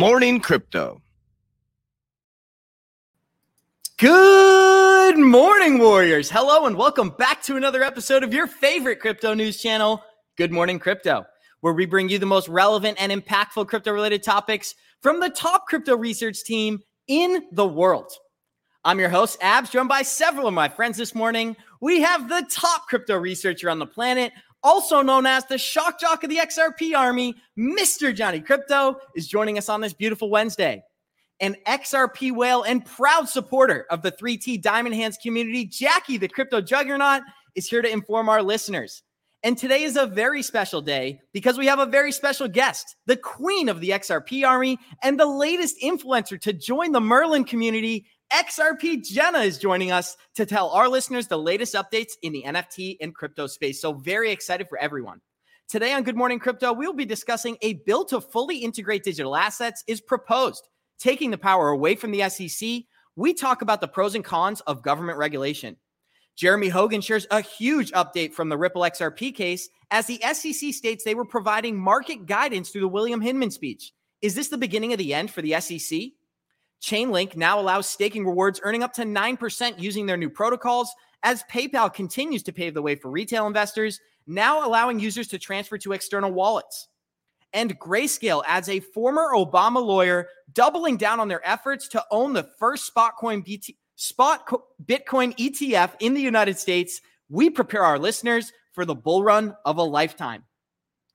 morning, crypto. Good morning, Warriors. Hello, and welcome back to another episode of your favorite crypto news channel, Good Morning Crypto, where we bring you the most relevant and impactful crypto related topics from the top crypto research team in the world. I'm your host, Abs, joined by several of my friends this morning. We have the top crypto researcher on the planet, also known as the shock jock of the XRP army, Mr. Johnny Crypto, is joining us on this beautiful Wednesday. An XRP whale and proud supporter of the 3T Diamond Hands community, Jackie, the crypto juggernaut, is here to inform our listeners. And today is a very special day because we have a very special guest, the queen of the XRP army and the latest influencer to join the Merlin community. XRP Jenna is joining us to tell our listeners the latest updates in the NFT and crypto space. So, very excited for everyone. Today on Good Morning Crypto, we'll be discussing a bill to fully integrate digital assets is proposed, taking the power away from the SEC. We talk about the pros and cons of government regulation. Jeremy Hogan shares a huge update from the Ripple XRP case as the SEC states they were providing market guidance through the William Hinman speech. Is this the beginning of the end for the SEC? Chainlink now allows staking rewards earning up to 9% using their new protocols as PayPal continues to pave the way for retail investors, now allowing users to transfer to external wallets. And Grayscale adds a former Obama lawyer doubling down on their efforts to own the first Spotcoin BT, spot co- Bitcoin ETF in the United States. We prepare our listeners for the bull run of a lifetime.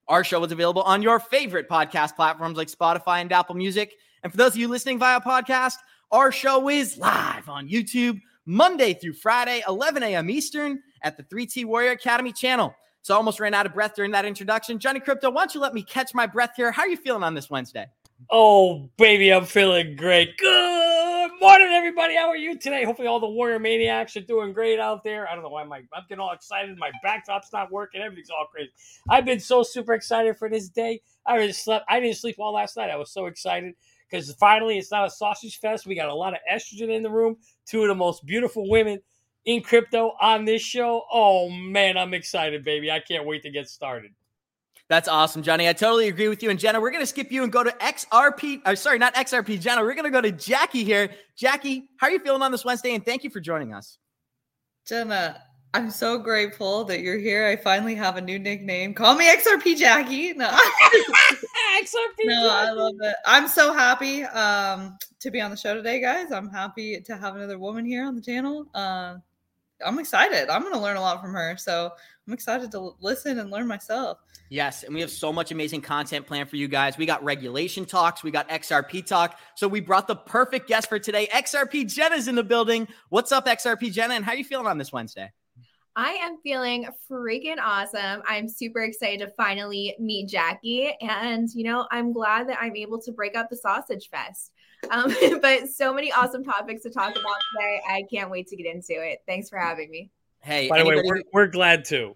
Our show is available on your favorite podcast platforms like Spotify and Apple Music. And for those of you listening via podcast, our show is live on YouTube Monday through Friday, 11 a.m. Eastern at the 3T Warrior Academy channel. So I almost ran out of breath during that introduction. Johnny Crypto, why don't you let me catch my breath here? How are you feeling on this Wednesday? Oh, baby, I'm feeling great. Good morning, everybody. How are you today? Hopefully, all the Warrior Maniacs are doing great out there. I don't know why my I'm getting all excited. My backdrop's not working. Everything's all crazy. I've been so super excited for this day. I just slept. I didn't sleep all last night. I was so excited because finally it's not a sausage fest. We got a lot of estrogen in the room. Two of the most beautiful women in crypto on this show. Oh man, I'm excited, baby. I can't wait to get started. That's awesome, Johnny. I totally agree with you. And Jenna, we're going to skip you and go to XRP. Uh, sorry, not XRP, Jenna. We're going to go to Jackie here. Jackie, how are you feeling on this Wednesday? And thank you for joining us. Jenna, I'm so grateful that you're here. I finally have a new nickname. Call me XRP Jackie. No, XRP. no, I love it. I'm so happy um, to be on the show today, guys. I'm happy to have another woman here on the channel. Uh, I'm excited. I'm going to learn a lot from her. So I'm excited to listen and learn myself. Yes, and we have so much amazing content planned for you guys. We got regulation talks, we got XRP talk. So we brought the perfect guest for today. XRP Jenna's in the building. What's up, XRP Jenna? And how are you feeling on this Wednesday? I am feeling freaking awesome. I'm super excited to finally meet Jackie. And, you know, I'm glad that I'm able to break up the sausage fest. Um, but so many awesome topics to talk about today. I can't wait to get into it. Thanks for having me. Hey, By the way, we're, we're glad to.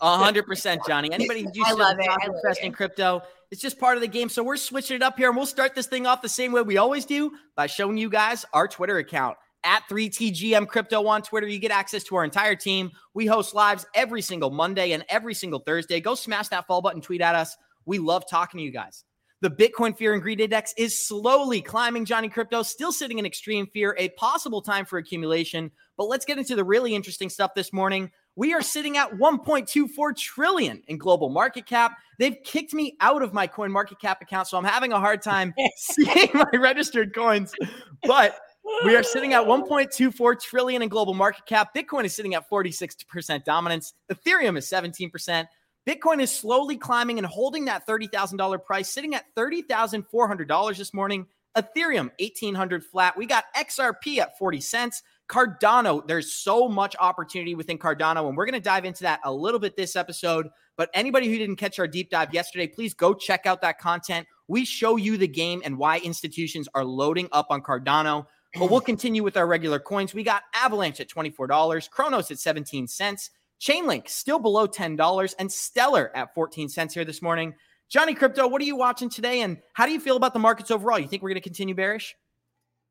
A hundred percent, Johnny. Anybody who I used love it. I the love it. in crypto, it's just part of the game. So we're switching it up here, and we'll start this thing off the same way we always do by showing you guys our Twitter account at 3TGM Crypto on Twitter. You get access to our entire team. We host lives every single Monday and every single Thursday. Go smash that follow button, tweet at us. We love talking to you guys. The Bitcoin Fear and Greed Index is slowly climbing. Johnny Crypto still sitting in extreme fear, a possible time for accumulation. But let's get into the really interesting stuff this morning. We are sitting at 1.24 trillion in global market cap. They've kicked me out of my coin market cap account, so I'm having a hard time seeing my registered coins. But we are sitting at 1.24 trillion in global market cap. Bitcoin is sitting at 46% dominance. Ethereum is 17%. Bitcoin is slowly climbing and holding that $30,000 price, sitting at $30,400 this morning. Ethereum 1800 flat. We got XRP at 40 cents. Cardano, there's so much opportunity within Cardano, and we're going to dive into that a little bit this episode. But anybody who didn't catch our deep dive yesterday, please go check out that content. We show you the game and why institutions are loading up on Cardano. But we'll continue with our regular coins. We got Avalanche at $24, Cronos at 17 cents, Chainlink still below $10, and Stellar at 14 cents here this morning. Johnny Crypto, what are you watching today? And how do you feel about the markets overall? You think we're going to continue bearish?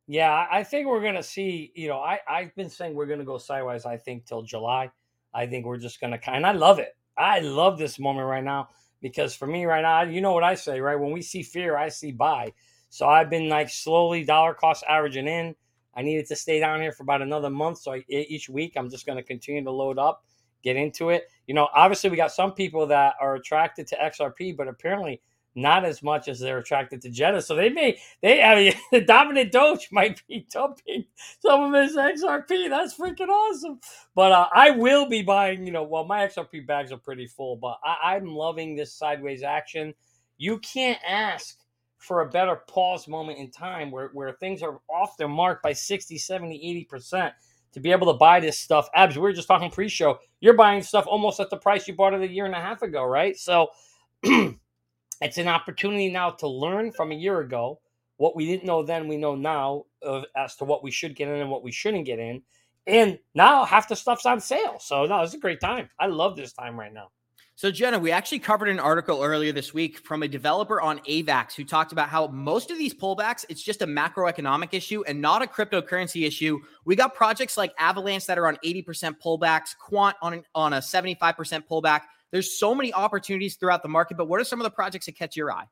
Yeah, I- think we're gonna see. You know, I I've been saying we're gonna go sideways. I think till July. I think we're just kind. Of and I love it. I love this moment right now because for me right now, you know what I say, right? When we see fear, I see buy. So I've been like slowly dollar cost averaging in. I needed to stay down here for about another month. So I, each week I'm just going to continue to load up, get into it. You know, obviously we got some people that are attracted to XRP, but apparently not as much as they're attracted to Jetta. So they may they I mean the dominant Doge might be dumping some of his XRP. That's freaking awesome. But uh, I will be buying, you know, well, my XRP bags are pretty full, but I, I'm loving this sideways action. You can't ask for a better pause moment in time where, where things are off their mark by 60, 70, 80% to be able to buy this stuff. Abs, we were just talking pre show. You're buying stuff almost at the price you bought it a year and a half ago, right? So it's an opportunity now to learn from a year ago what we didn't know then, we know now of, as to what we should get in and what we shouldn't get in. And now half the stuff's on sale. So, no, it's a great time. I love this time right now. So, Jenna, we actually covered an article earlier this week from a developer on AVAX who talked about how most of these pullbacks, it's just a macroeconomic issue and not a cryptocurrency issue. We got projects like Avalanche that are on 80% pullbacks, Quant on, on a 75% pullback. There's so many opportunities throughout the market, but what are some of the projects that catch your eye?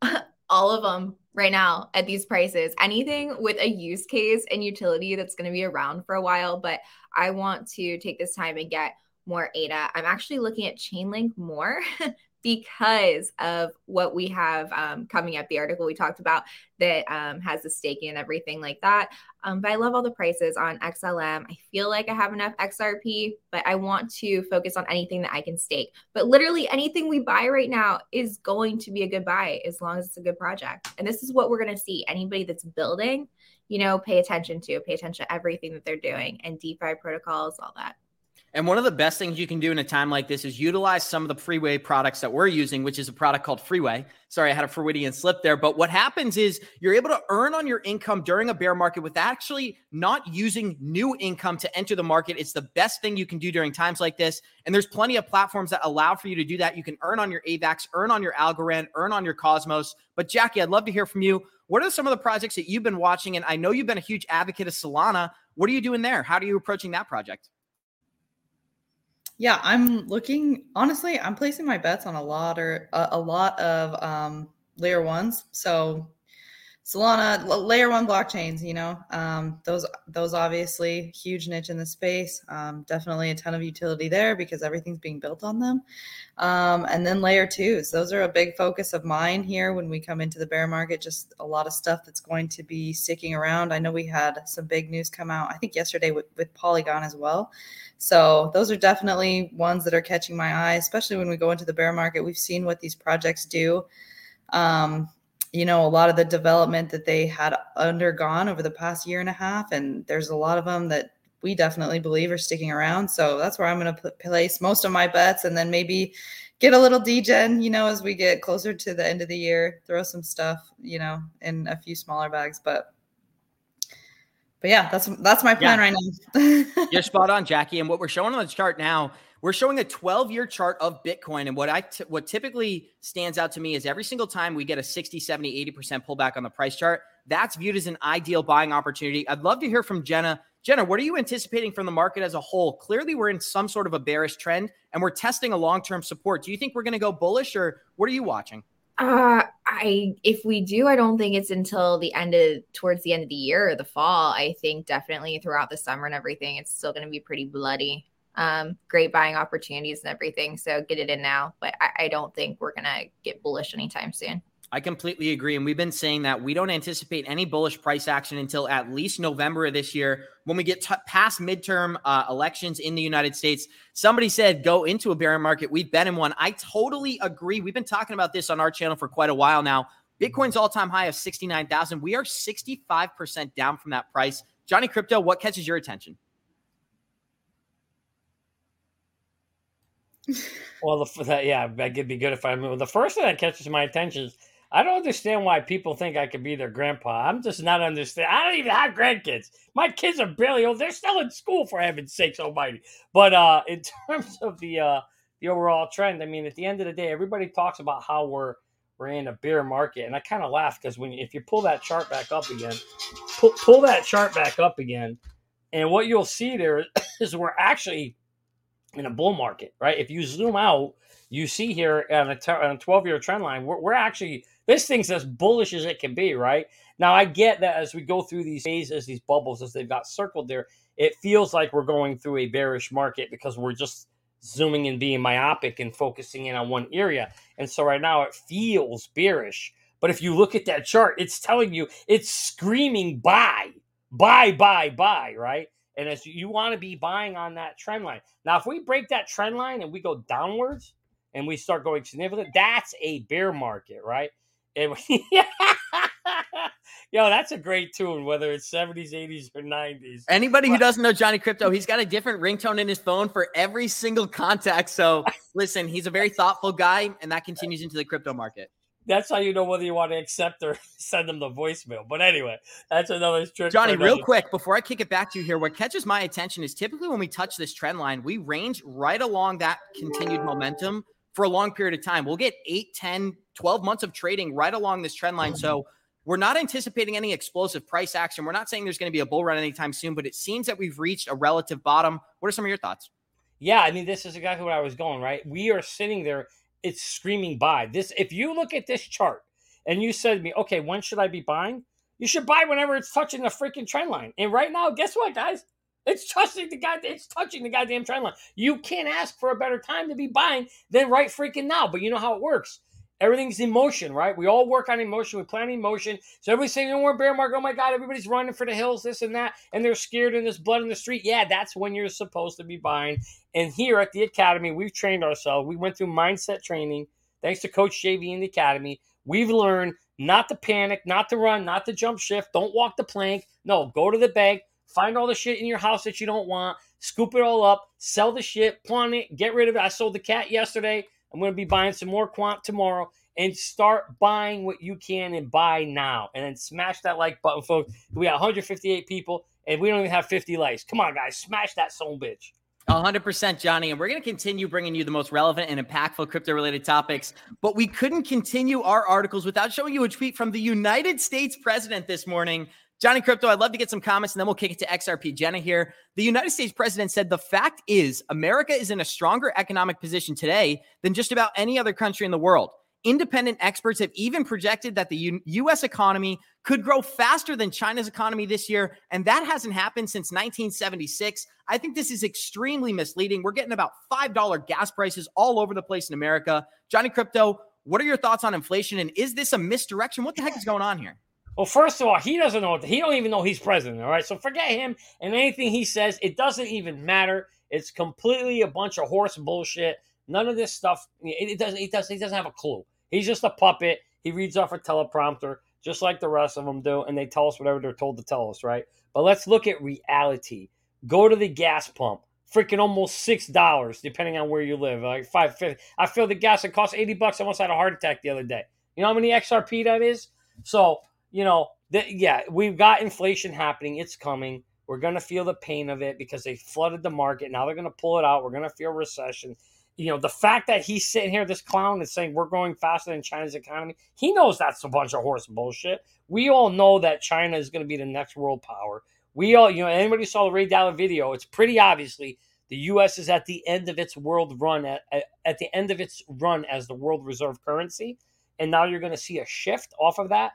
All of them right now at these prices. Anything with a use case and utility that's going to be around for a while, but I want to take this time and get more ADA. I'm actually looking at Chainlink more because of what we have um, coming up. The article we talked about that um, has the staking and everything like that. Um, but I love all the prices on XLM. I feel like I have enough XRP, but I want to focus on anything that I can stake. But literally anything we buy right now is going to be a good buy as long as it's a good project. And this is what we're going to see. Anybody that's building, you know, pay attention to, pay attention to everything that they're doing and DeFi protocols, all that. And one of the best things you can do in a time like this is utilize some of the freeway products that we're using, which is a product called Freeway. Sorry, I had a Freudian slip there. But what happens is you're able to earn on your income during a bear market with actually not using new income to enter the market. It's the best thing you can do during times like this. And there's plenty of platforms that allow for you to do that. You can earn on your AVAX, earn on your Algorand, earn on your Cosmos. But Jackie, I'd love to hear from you. What are some of the projects that you've been watching? And I know you've been a huge advocate of Solana. What are you doing there? How are you approaching that project? Yeah, I'm looking honestly, I'm placing my bets on a lot or a, a lot of um layer ones. So Solana, layer one blockchains, you know, um, those those obviously huge niche in the space. Um, definitely a ton of utility there because everything's being built on them. Um, and then layer twos, those are a big focus of mine here when we come into the bear market. Just a lot of stuff that's going to be sticking around. I know we had some big news come out. I think yesterday with, with Polygon as well. So those are definitely ones that are catching my eye, especially when we go into the bear market. We've seen what these projects do. Um, you know, a lot of the development that they had undergone over the past year and a half, and there's a lot of them that we definitely believe are sticking around. So that's where I'm going to place most of my bets, and then maybe get a little degen, you know, as we get closer to the end of the year, throw some stuff, you know, in a few smaller bags, but but yeah, that's that's my plan yeah. right now. You're spot on, Jackie. And what we're showing on the chart now, we're showing a 12 year chart of Bitcoin. And what I t- what typically stands out to me is every single time we get a 60, 70, 80% pullback on the price chart, that's viewed as an ideal buying opportunity. I'd love to hear from Jenna. Jenna, what are you anticipating from the market as a whole? Clearly, we're in some sort of a bearish trend and we're testing a long term support. Do you think we're going to go bullish or what are you watching? Uh, I if we do, I don't think it's until the end of towards the end of the year or the fall. I think definitely throughout the summer and everything, it's still going to be pretty bloody. Um, great buying opportunities and everything. So get it in now, but I, I don't think we're gonna get bullish anytime soon. I completely agree. And we've been saying that we don't anticipate any bullish price action until at least November of this year when we get t- past midterm uh, elections in the United States. Somebody said go into a bear market. We've been in one. I totally agree. We've been talking about this on our channel for quite a while now. Bitcoin's all time high of 69,000. We are 65% down from that price. Johnny Crypto, what catches your attention? Well, the, yeah, that could be good if I move. The first thing that catches my attention is I don't understand why people think I could be their grandpa. I'm just not understand. I don't even have grandkids. My kids are barely old. They're still in school for heaven's sakes almighty. But uh, in terms of the uh, the overall trend, I mean, at the end of the day, everybody talks about how we're we're in a bear market, and I kind of laugh because when if you pull that chart back up again, pull, pull that chart back up again, and what you'll see there is we're actually in a bull market, right? If you zoom out, you see here on on a 12 year trend line, we're, we're actually This thing's as bullish as it can be, right? Now I get that as we go through these phases, these bubbles, as they've got circled there, it feels like we're going through a bearish market because we're just zooming and being myopic and focusing in on one area. And so right now it feels bearish. But if you look at that chart, it's telling you it's screaming buy, buy, buy, buy, right? And as you want to be buying on that trend line. Now, if we break that trend line and we go downwards and we start going significant, that's a bear market, right? And we, Yo, that's a great tune, whether it's 70s, 80s, or 90s. Anybody who doesn't know Johnny Crypto, he's got a different ringtone in his phone for every single contact. So listen, he's a very thoughtful guy, and that continues into the crypto market. That's how you know whether you want to accept or send them the voicemail. But anyway, that's another trick. Johnny, real quick, before I kick it back to you here, what catches my attention is typically when we touch this trend line, we range right along that continued momentum for a long period of time. We'll get 8, 10, 12 months of trading right along this trend line. So we're not anticipating any explosive price action. We're not saying there's going to be a bull run anytime soon, but it seems that we've reached a relative bottom. What are some of your thoughts? Yeah, I mean, this is exactly what I was going, right? We are sitting there, it's screaming buy. This if you look at this chart and you said to me, okay, when should I be buying? You should buy whenever it's touching the freaking trend line. And right now, guess what, guys? It's touching the guy. It's touching the goddamn trend line. You can't ask for a better time to be buying than right freaking now. But you know how it works. Everything's emotion, right? We all work on emotion. We plan emotion. So everybody's saying, "No more bear market." Oh my god, everybody's running for the hills, this and that, and they're scared and there's blood in the street. Yeah, that's when you're supposed to be buying. And here at the academy, we've trained ourselves. We went through mindset training, thanks to Coach JV in the academy. We've learned not to panic, not to run, not to jump shift. Don't walk the plank. No, go to the bank, find all the shit in your house that you don't want, scoop it all up, sell the shit, pawn it, get rid of it. I sold the cat yesterday. I'm going to be buying some more quant tomorrow and start buying what you can and buy now. And then smash that like button, folks. We got 158 people and we don't even have 50 likes. Come on, guys, smash that son bitch. 100% Johnny and we're going to continue bringing you the most relevant and impactful crypto related topics but we couldn't continue our articles without showing you a tweet from the United States president this morning Johnny Crypto, I'd love to get some comments and then we'll kick it to XRP. Jenna here. The United States president said the fact is America is in a stronger economic position today than just about any other country in the world. Independent experts have even projected that the U- US economy could grow faster than China's economy this year, and that hasn't happened since 1976. I think this is extremely misleading. We're getting about $5 gas prices all over the place in America. Johnny Crypto, what are your thoughts on inflation and is this a misdirection? What the heck is going on here? Well, first of all, he doesn't know. He don't even know he's president. All right, so forget him and anything he says. It doesn't even matter. It's completely a bunch of horse bullshit. None of this stuff. It, it doesn't. He doesn't. He doesn't have a clue. He's just a puppet. He reads off a teleprompter, just like the rest of them do, and they tell us whatever they're told to tell us, right? But let's look at reality. Go to the gas pump. Freaking almost six dollars, depending on where you live. Like five fifty. I feel the gas it costs eighty bucks. I almost had a heart attack the other day. You know how many XRP that is? So you know, that yeah, we've got inflation happening. It's coming. We're going to feel the pain of it because they flooded the market. Now they're going to pull it out. We're going to feel recession. You know, the fact that he's sitting here, this clown is saying we're growing faster than China's economy, he knows that's a bunch of horse bullshit. We all know that China is going to be the next world power. We all, you know, anybody saw the Ray Dalio video, it's pretty obviously the U.S. is at the end of its world run, at, at, at the end of its run as the world reserve currency. And now you're going to see a shift off of that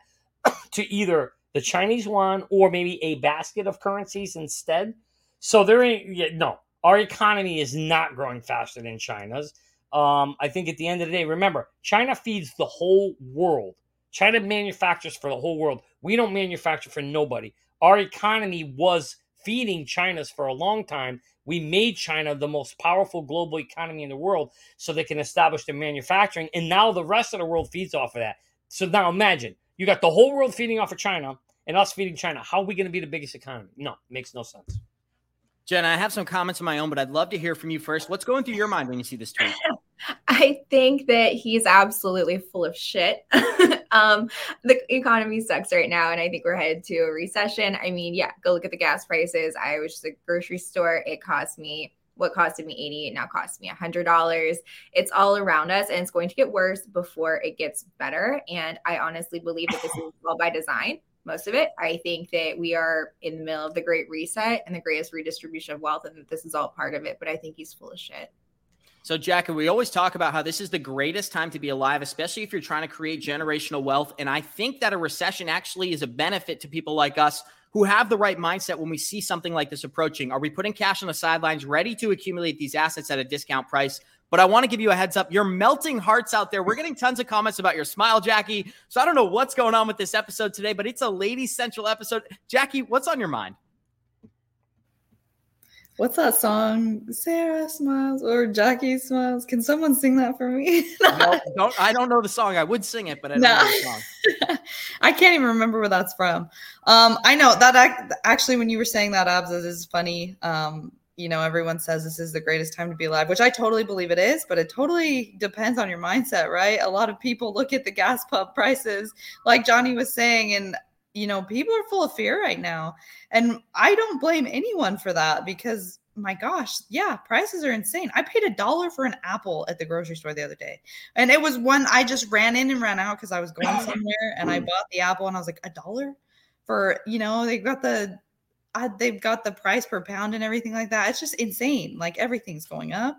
to either the Chinese yuan or maybe a basket of currencies instead. So there ain't no. Our economy is not growing faster than China's. Um, I think at the end of the day, remember, China feeds the whole world. China manufactures for the whole world. We don't manufacture for nobody. Our economy was feeding China's for a long time. We made China the most powerful global economy in the world so they can establish their manufacturing. And now the rest of the world feeds off of that. So now imagine you got the whole world feeding off of China and us feeding China. How are we going to be the biggest economy? No, makes no sense. Jen, I have some comments of my own, but I'd love to hear from you first. What's going through your mind when you see this tweet? I think that he's absolutely full of shit. um, the economy sucks right now, and I think we're headed to a recession. I mean, yeah, go look at the gas prices. I was just a grocery store. It cost me what costed me 80 now costs me $100 it's all around us and it's going to get worse before it gets better and i honestly believe that this is all by design most of it i think that we are in the middle of the great reset and the greatest redistribution of wealth and that this is all part of it but i think he's full of shit So, Jackie, we always talk about how this is the greatest time to be alive, especially if you're trying to create generational wealth. And I think that a recession actually is a benefit to people like us who have the right mindset when we see something like this approaching. Are we putting cash on the sidelines, ready to accumulate these assets at a discount price? But I want to give you a heads up. You're melting hearts out there. We're getting tons of comments about your smile, Jackie. So I don't know what's going on with this episode today, but it's a ladies central episode. Jackie, what's on your mind? What's that song? Sarah smiles or Jackie smiles. Can someone sing that for me? no, don't, I don't know the song. I would sing it, but I don't no. know the song. I can't even remember where that's from. Um, I know that actually when you were saying that, Abs, is funny. Um, you know, everyone says this is the greatest time to be alive, which I totally believe it is, but it totally depends on your mindset, right? A lot of people look at the gas pump prices, like Johnny was saying, and you know, people are full of fear right now. And I don't blame anyone for that because my gosh, yeah, prices are insane. I paid a dollar for an apple at the grocery store the other day. And it was one I just ran in and ran out because I was going somewhere and I bought the apple and I was like, a dollar for, you know, they've got the uh, they've got the price per pound and everything like that. It's just insane. Like everything's going up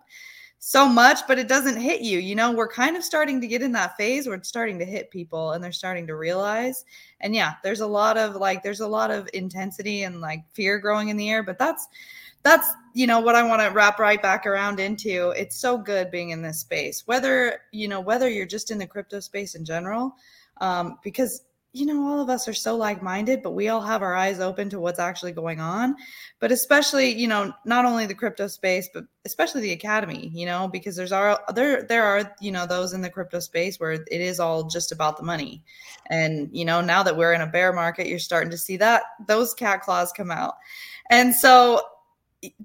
so much, but it doesn't hit you. You know, we're kind of starting to get in that phase where it's starting to hit people and they're starting to realize. And yeah, there's a lot of like, there's a lot of intensity and like fear growing in the air, but that's, that's, you know, what I want to wrap right back around into. It's so good being in this space, whether, you know, whether you're just in the crypto space in general, um, because you know, all of us are so like minded, but we all have our eyes open to what's actually going on. But especially, you know, not only the crypto space, but especially the academy, you know, because there's our there there are, you know, those in the crypto space where it is all just about the money. And, you know, now that we're in a bear market, you're starting to see that those cat claws come out. And so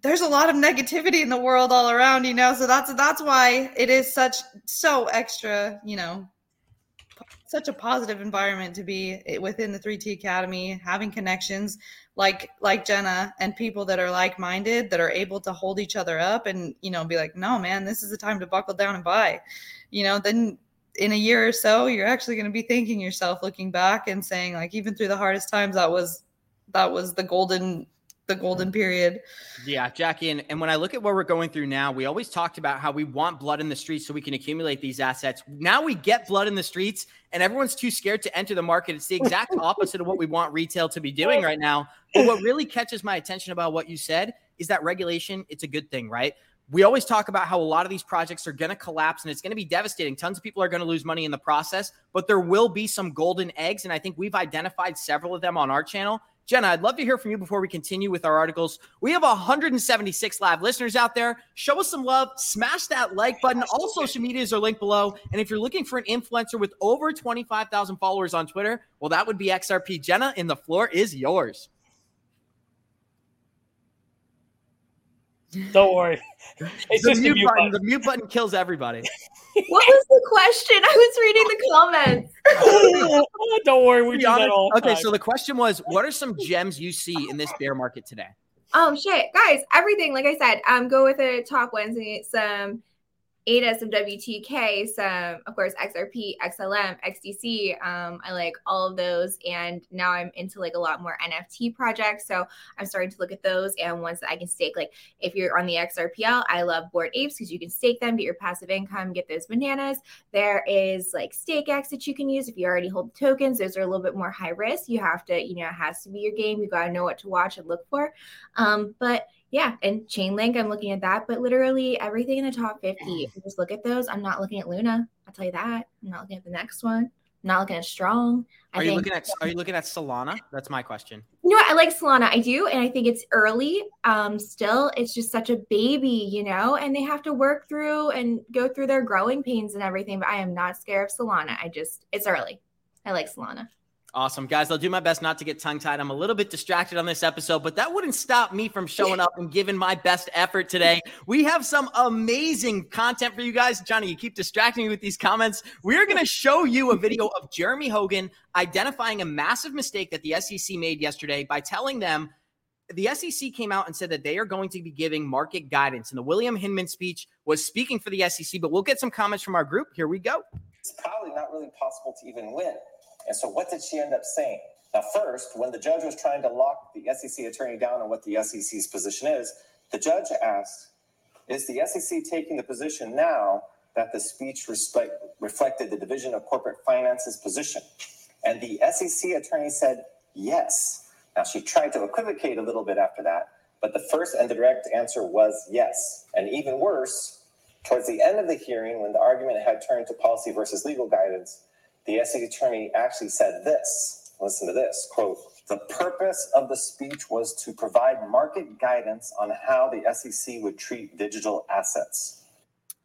there's a lot of negativity in the world all around, you know. So that's that's why it is such so extra, you know, such a positive environment to be within the 3T Academy, having connections like like Jenna and people that are like-minded that are able to hold each other up and you know be like, no man, this is the time to buckle down and buy. You know, then in a year or so, you're actually going to be thanking yourself, looking back and saying like, even through the hardest times, that was that was the golden the golden period. Yeah, Jackie. And, and when I look at what we're going through now, we always talked about how we want blood in the streets so we can accumulate these assets. Now we get blood in the streets and everyone's too scared to enter the market. It's the exact opposite of what we want retail to be doing right now. But what really catches my attention about what you said is that regulation, it's a good thing, right? We always talk about how a lot of these projects are going to collapse and it's going to be devastating. Tons of people are going to lose money in the process, but there will be some golden eggs. And I think we've identified several of them on our channel Jenna, I'd love to hear from you before we continue with our articles. We have 176 live listeners out there. Show us some love. Smash that like button. All social medias are linked below. And if you're looking for an influencer with over 25,000 followers on Twitter, well, that would be XRP. Jenna, and the floor is yours. Don't worry. It's the, mute, mute button, button. the mute button kills everybody. what was the question? I was reading the comments. oh, don't worry, we do that all. Okay, time. so the question was, what are some gems you see in this bear market today? Um, shit, guys, everything. Like I said, um, go with a top Wednesday. Some ADA, some WTK, some of course XRP, XLM, XDC. Um, I like all of those, and now I'm into like a lot more NFT projects. So I'm starting to look at those and ones that I can stake. Like if you're on the XRPL, I love Bored Apes because you can stake them, get your passive income, get those bananas. There is like StakeX that you can use if you already hold tokens. Those are a little bit more high risk. You have to, you know, it has to be your game. You got to know what to watch and look for. Um, but yeah, and Chainlink, I'm looking at that, but literally everything in the top 50, if you just look at those, I'm not looking at Luna. I'll tell you that. I'm not looking at the next one. I'm not looking at Strong. I are you looking at Are you looking at Solana? That's my question. You know what? I like Solana. I do, and I think it's early. Um, still, it's just such a baby, you know, and they have to work through and go through their growing pains and everything. But I am not scared of Solana. I just, it's early. I like Solana. Awesome. Guys, I'll do my best not to get tongue tied. I'm a little bit distracted on this episode, but that wouldn't stop me from showing up and giving my best effort today. We have some amazing content for you guys. Johnny, you keep distracting me with these comments. We're going to show you a video of Jeremy Hogan identifying a massive mistake that the SEC made yesterday by telling them the SEC came out and said that they are going to be giving market guidance. And the William Hinman speech was speaking for the SEC, but we'll get some comments from our group. Here we go. It's probably not really possible to even win and so, what did she end up saying? Now, first, when the judge was trying to lock the SEC attorney down on what the SEC's position is, the judge asked, is the SEC taking the position now that the speech respect, reflected the Division of Corporate Finance's position? And the SEC attorney said yes. Now, she tried to equivocate a little bit after that, but the first and the direct answer was yes. And even worse, towards the end of the hearing, when the argument had turned to policy versus legal guidance, the SEC attorney actually said this. Listen to this quote, the purpose of the speech was to provide market guidance on how the SEC would treat digital assets.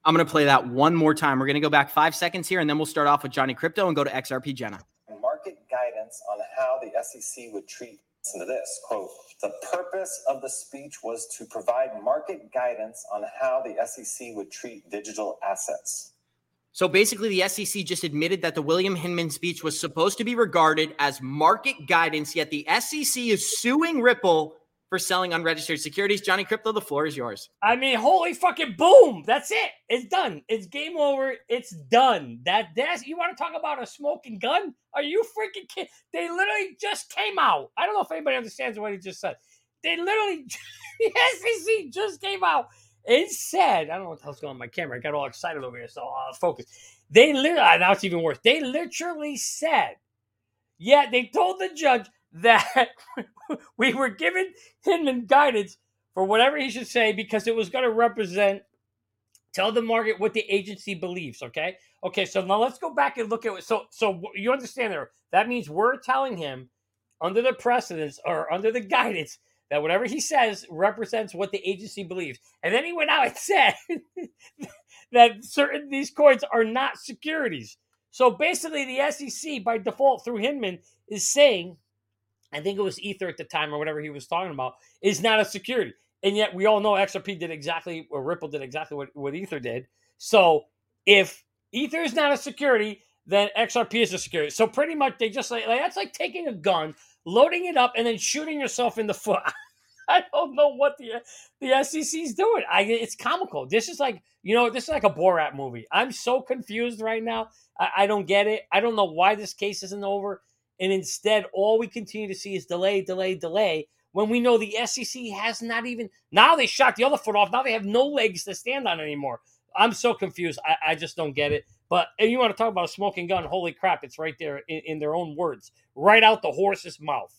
I'm going to play that one more time. We're going to go back five seconds here, and then we'll start off with Johnny Crypto and go to XRP Jenna. Market guidance on how the SEC would treat. Listen to this quote. The purpose of the speech was to provide market guidance on how the SEC would treat digital assets. So basically, the SEC just admitted that the William Hinman speech was supposed to be regarded as market guidance, yet the SEC is suing Ripple for selling unregistered securities. Johnny Crypto, the floor is yours. I mean, holy fucking boom! That's it. It's done. It's game over. It's done. That that's you want to talk about a smoking gun? Are you freaking kidding? They literally just came out. I don't know if anybody understands what he just said. They literally the SEC just came out it said, I don't know what the hell's going on my camera. I got all excited over here, so I'll focus. They literally, ah, now it's even worse. They literally said, yeah, they told the judge that we were giving Hinman guidance for whatever he should say because it was going to represent, tell the market what the agency believes. Okay. Okay. So now let's go back and look at it. So, so you understand there. That means we're telling him under the precedence or under the guidance that whatever he says represents what the agency believes. And then he went out and said that certain these coins are not securities. So basically, the SEC by default through Hinman is saying, I think it was Ether at the time or whatever he was talking about, is not a security. And yet we all know XRP did exactly, or Ripple did exactly what, what Ether did. So if Ether is not a security, then XRP is a security. So pretty much they just like, like that's like taking a gun, loading it up, and then shooting yourself in the foot. I don't know what the the SEC is doing. I it's comical. This is like you know this is like a Borat movie. I'm so confused right now. I, I don't get it. I don't know why this case isn't over. And instead, all we continue to see is delay, delay, delay. When we know the SEC has not even now they shot the other foot off. Now they have no legs to stand on anymore. I'm so confused. I, I just don't get it. But if you want to talk about a smoking gun? Holy crap! It's right there in, in their own words, right out the horse's mouth.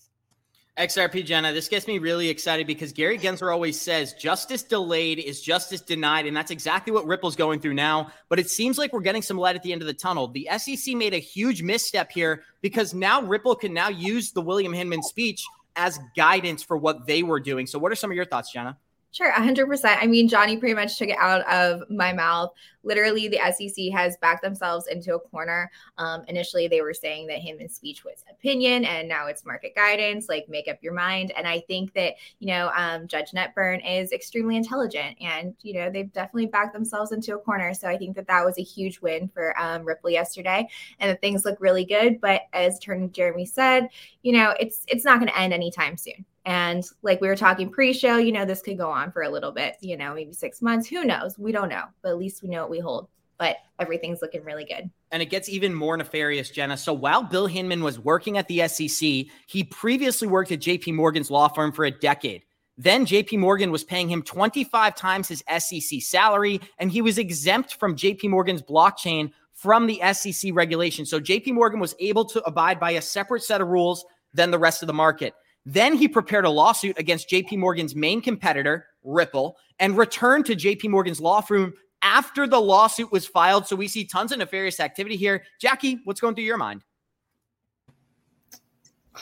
XRP Jenna, this gets me really excited because Gary Gensler always says justice delayed is justice denied. And that's exactly what Ripple's going through now. But it seems like we're getting some light at the end of the tunnel. The SEC made a huge misstep here because now Ripple can now use the William Hinman speech as guidance for what they were doing. So, what are some of your thoughts, Jenna? Sure, 100%. I mean, Johnny pretty much took it out of my mouth. Literally, the SEC has backed themselves into a corner. Um, initially, they were saying that Hinman's speech was opinion, and now it's market guidance. Like, make up your mind. And I think that, you know, um, Judge Netburn is extremely intelligent, and, you know, they've definitely backed themselves into a corner. So I think that that was a huge win for um, Ripple yesterday, and that things look really good. But as Attorney Jeremy said, you know, it's it's not going to end anytime soon. And like we were talking pre show, you know, this could go on for a little bit, you know, maybe six months. Who knows? We don't know. But at least we know what we hold. But everything's looking really good. And it gets even more nefarious, Jenna. So while Bill Hinman was working at the SEC, he previously worked at JP Morgan's law firm for a decade. Then JP Morgan was paying him 25 times his SEC salary, and he was exempt from JP Morgan's blockchain from the SEC regulation. So JP Morgan was able to abide by a separate set of rules than the rest of the market. Then he prepared a lawsuit against JP Morgan's main competitor, Ripple, and returned to JP Morgan's law firm after the lawsuit was filed. So we see tons of nefarious activity here. Jackie, what's going through your mind?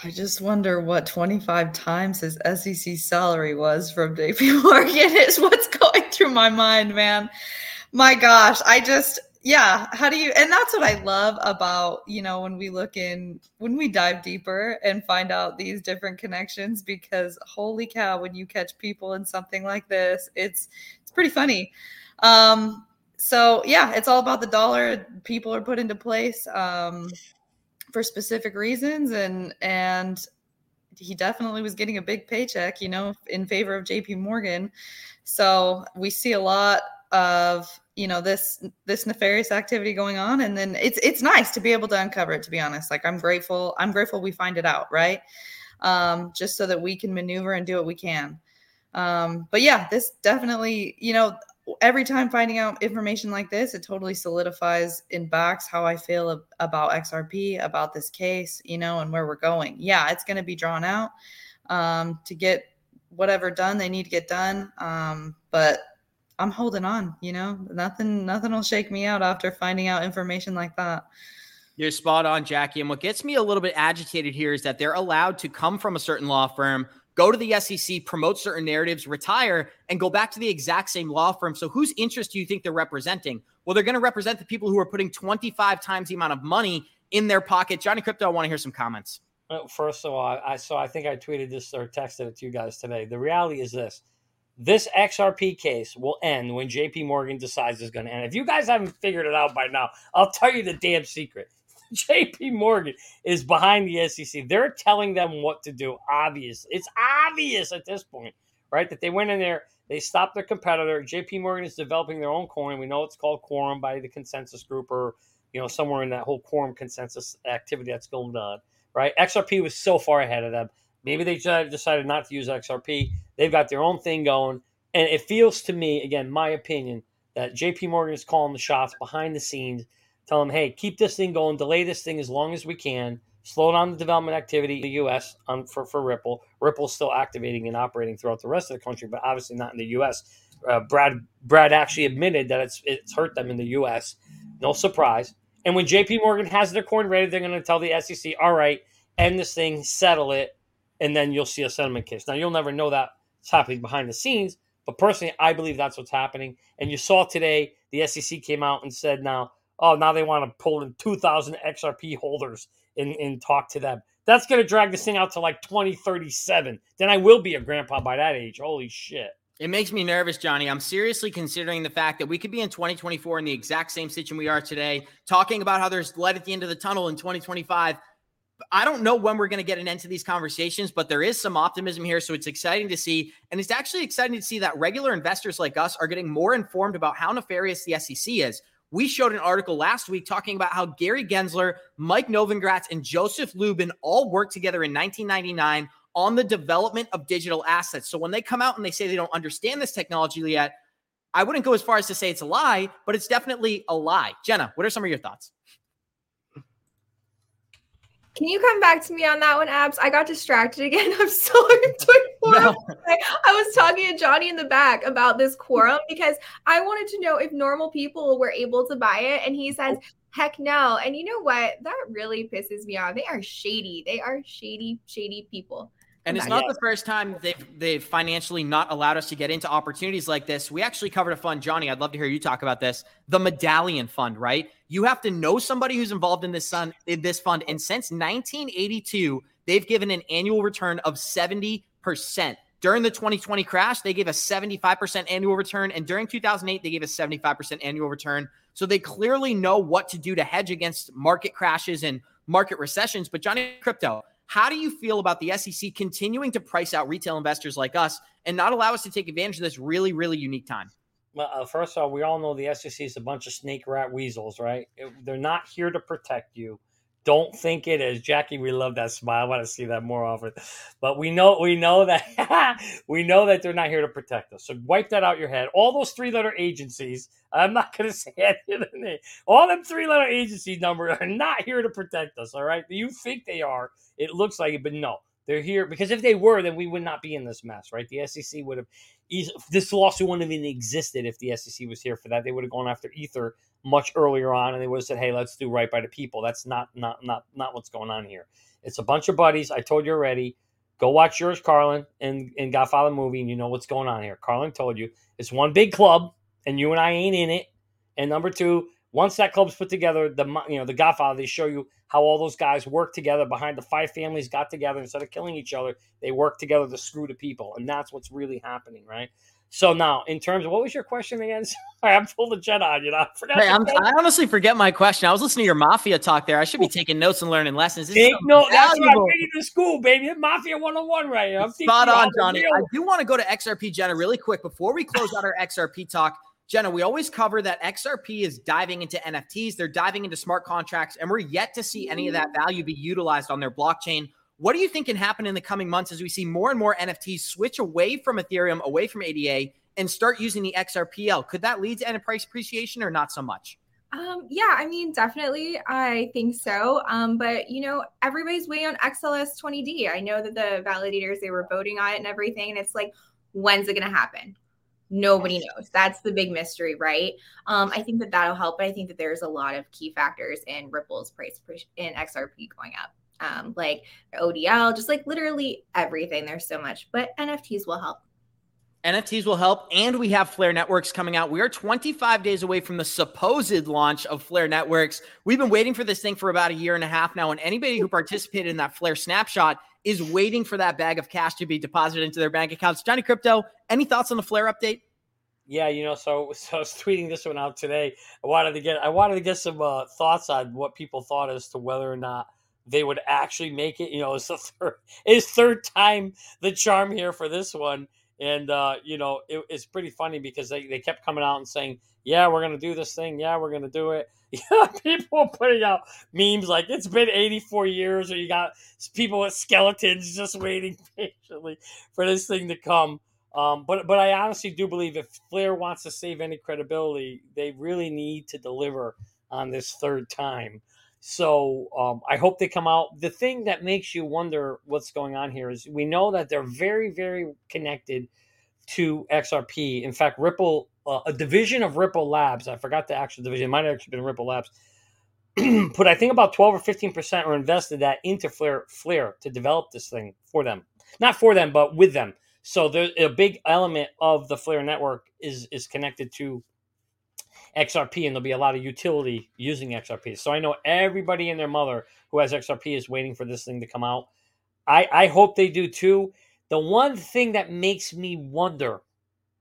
I just wonder what 25 times his SEC salary was from JP Morgan is what's going through my mind, man. My gosh, I just yeah how do you and that's what i love about you know when we look in when we dive deeper and find out these different connections because holy cow when you catch people in something like this it's it's pretty funny. Um so yeah it's all about the dollar people are put into place um for specific reasons and and he definitely was getting a big paycheck you know in favor of jp morgan. So we see a lot of you know this this nefarious activity going on and then it's it's nice to be able to uncover it to be honest like i'm grateful i'm grateful we find it out right um just so that we can maneuver and do what we can um but yeah this definitely you know every time finding out information like this, it totally solidifies in backs how I feel about XRP, about this case, you know, and where we're going. Yeah, it's going to be drawn out um, to get whatever done they need to get done. Um, but I'm holding on, you know, nothing, nothing will shake me out after finding out information like that. You're spot on, Jackie. And what gets me a little bit agitated here is that they're allowed to come from a certain law firm, go to the SEC, promote certain narratives, retire, and go back to the exact same law firm. So, whose interest do you think they're representing? Well, they're going to represent the people who are putting 25 times the amount of money in their pocket. Johnny Crypto, I want to hear some comments. Well, first of all, I so I think I tweeted this or texted it to you guys today. The reality is this: this XRP case will end when JP Morgan decides it's going to end. If you guys haven't figured it out by now, I'll tell you the damn secret. JP Morgan is behind the SEC. They're telling them what to do. Obvious. It's obvious at this point, right? That they went in there, they stopped their competitor. JP Morgan is developing their own coin. We know it's called Quorum by the ConsenSys group or, you know, somewhere in that whole Quorum consensus activity that's going on, right? XRP was so far ahead of them. Maybe they decided not to use XRP. They've got their own thing going. And it feels to me, again, my opinion, that JP Morgan is calling the shots behind the scenes tell them, hey, keep this thing going, delay this thing as long as we can, slow down the development activity in the U.S. On, for, for Ripple. Ripple's still activating and operating throughout the rest of the country, but obviously not in the U.S. Uh, Brad Brad actually admitted that it's it's hurt them in the U.S. No surprise. And when J.P. Morgan has their coin ready, they're going to tell the SEC, all right, end this thing, settle it, and then you'll see a settlement case. Now you'll never know that it's happening behind the scenes, but personally, I believe that's what's happening. And you saw today the SEC came out and said now oh, now they want to pull in 2,000 XRP holders and, and talk to them. That's going to drag this thing out to like 2037. Then I will be a grandpa by that age. Holy shit. It makes me nervous, Johnny. I'm seriously considering the fact that we could be in 2024 in the exact same situation we are today, talking about how there's light at the end of the tunnel in 2025. I don't know when we're going to get an end to these conversations, but there is some optimism here. So it's exciting to see. And it's actually exciting to see that regular investors like us are getting more informed about how nefarious the SEC is. We showed an article last week talking about how Gary Gensler, Mike Novogratz, and Joseph Lubin all worked together in 1999 on the development of digital assets. So when they come out and they say they don't understand this technology yet, I wouldn't go as far as to say it's a lie, but it's definitely a lie. Jenna, what are some of your thoughts? Can you come back to me on that one, Abs? I got distracted again. I'm so sorry. No. I was talking to Johnny in the back about this quorum because I wanted to know if normal people were able to buy it. And he says, heck no. And you know what? That really pisses me off. They are shady. They are shady, shady people. And it's not the first time they've they've financially not allowed us to get into opportunities like this. We actually covered a fund, Johnny. I'd love to hear you talk about this. The Medallion Fund, right? You have to know somebody who's involved in this fund, in this fund. And since 1982, they've given an annual return of 70%. During the 2020 crash, they gave a 75% annual return. And during 2008, they gave a 75% annual return. So they clearly know what to do to hedge against market crashes and market recessions. But Johnny Crypto, how do you feel about the SEC continuing to price out retail investors like us and not allow us to take advantage of this really, really unique time? Well, uh, first of all, we all know the SEC is a bunch of snake rat weasels, right? They're not here to protect you. Don't think it is, Jackie. We love that smile. I want to see that more often. But we know, we know that we know that they're not here to protect us. So wipe that out your head. All those three-letter agencies. I'm not going to say the it. All them three-letter agency numbers are not here to protect us. All right. You think they are? It looks like it, but no, they're here because if they were, then we would not be in this mess, right? The SEC would have this lawsuit wouldn't have even existed if the SEC was here for that. They would have gone after Ether much earlier on, and they would have said, "Hey, let's do right by the people." That's not not not not what's going on here. It's a bunch of buddies. I told you already. Go watch George Carlin and, and Godfather movie, and you know what's going on here. Carlin told you it's one big club, and you and I ain't in it. And number two, once that club's put together, the you know the Godfather, they show you how all those guys work together behind the five families got together instead of killing each other. They work together to screw the people, and that's what's really happening, right? So now, in terms of what was your question again? Sorry, I'm full of Jedi on you. Know? I forgot. Hey, i honestly forget my question. I was listening to your mafia talk there. I should be taking notes and learning lessons. Take no, that's what I'm taking to school, baby. Mafia 101 right here. I'm Spot on, Johnny. I do want to go to XRP Jenna really quick before we close out our XRP talk. Jenna, we always cover that XRP is diving into NFTs, they're diving into smart contracts, and we're yet to see any of that value be utilized on their blockchain. What do you think can happen in the coming months as we see more and more NFTs switch away from Ethereum, away from ADA, and start using the XRPL. Could that lead to end price appreciation or not so much? Um, yeah, I mean, definitely, I think so. Um, but you know, everybody's waiting on XLS 20D. I know that the validators they were voting on it and everything, and it's like, when's it going to happen? Nobody knows. That's the big mystery, right? Um, I think that that'll help. But I think that there's a lot of key factors in Ripple's price in XRP going up, um, like ODL, just like literally everything. There's so much, but NFTs will help. NFTs will help, and we have Flare Networks coming out. We are 25 days away from the supposed launch of Flare Networks. We've been waiting for this thing for about a year and a half now, and anybody who participated in that Flare snapshot is waiting for that bag of cash to be deposited into their bank accounts. Johnny Crypto, any thoughts on the Flare update? Yeah, you know, so so I was tweeting this one out today. I wanted to get I wanted to get some uh, thoughts on what people thought as to whether or not they would actually make it. You know, it's the third, it's third time the charm here for this one and, uh, you know, it, it's pretty funny because they, they kept coming out and saying, yeah, we're going to do this thing. Yeah, we're going to do it. Yeah, people putting out memes like it's been 84 years, or you got people with skeletons just waiting patiently for this thing to come. Um, but but I honestly do believe if Flare wants to save any credibility, they really need to deliver on this third time. So um, I hope they come out. The thing that makes you wonder what's going on here is we know that they're very, very connected to XRP. In fact, Ripple, uh, a division of Ripple Labs, I forgot the actual division, it might have actually been Ripple Labs, put I think about 12 or 15% or invested that into Flare, Flare to develop this thing for them. Not for them, but with them. So there's a big element of the Flare network is is connected to XRP, and there'll be a lot of utility using XRP. So I know everybody and their mother who has XRP is waiting for this thing to come out. I, I hope they do too. The one thing that makes me wonder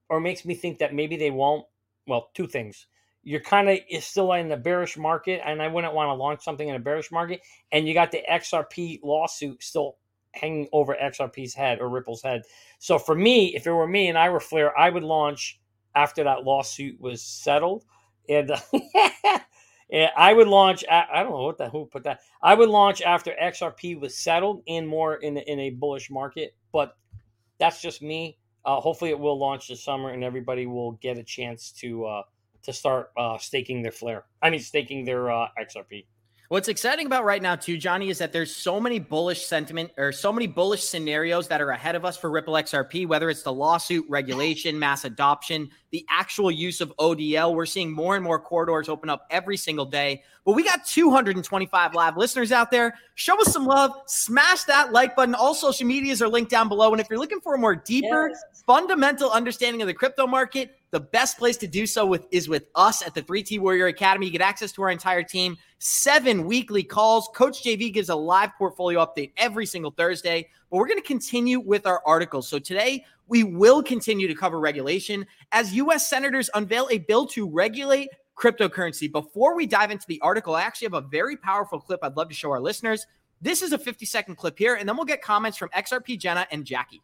or makes me think that maybe they won't, well, two things. You're kind of still in the bearish market, and I wouldn't want to launch something in a bearish market. And you got the XRP lawsuit still hanging over XRP's head or Ripple's head. So for me, if it were me and I were Flare, I would launch after that lawsuit was settled and, and I would launch. I don't know what the who put that. I would launch after XRP was settled and more in in a bullish market. But that's just me. Uh, hopefully, it will launch this summer, and everybody will get a chance to uh, to start uh, staking their flare. I mean, staking their uh, XRP. What's exciting about right now, too, Johnny, is that there's so many bullish sentiment or so many bullish scenarios that are ahead of us for Ripple XRP, whether it's the lawsuit, regulation, mass adoption, the actual use of ODL. We're seeing more and more corridors open up every single day. But we got 225 live listeners out there. Show us some love. Smash that like button. All social medias are linked down below. And if you're looking for a more deeper, yes. fundamental understanding of the crypto market, the best place to do so with is with us at the 3T Warrior Academy. You get access to our entire team, seven weekly calls. Coach JV gives a live portfolio update every single Thursday. But we're going to continue with our articles. So today we will continue to cover regulation as U.S. senators unveil a bill to regulate cryptocurrency. Before we dive into the article, I actually have a very powerful clip I'd love to show our listeners. This is a 50 second clip here, and then we'll get comments from XRP Jenna and Jackie.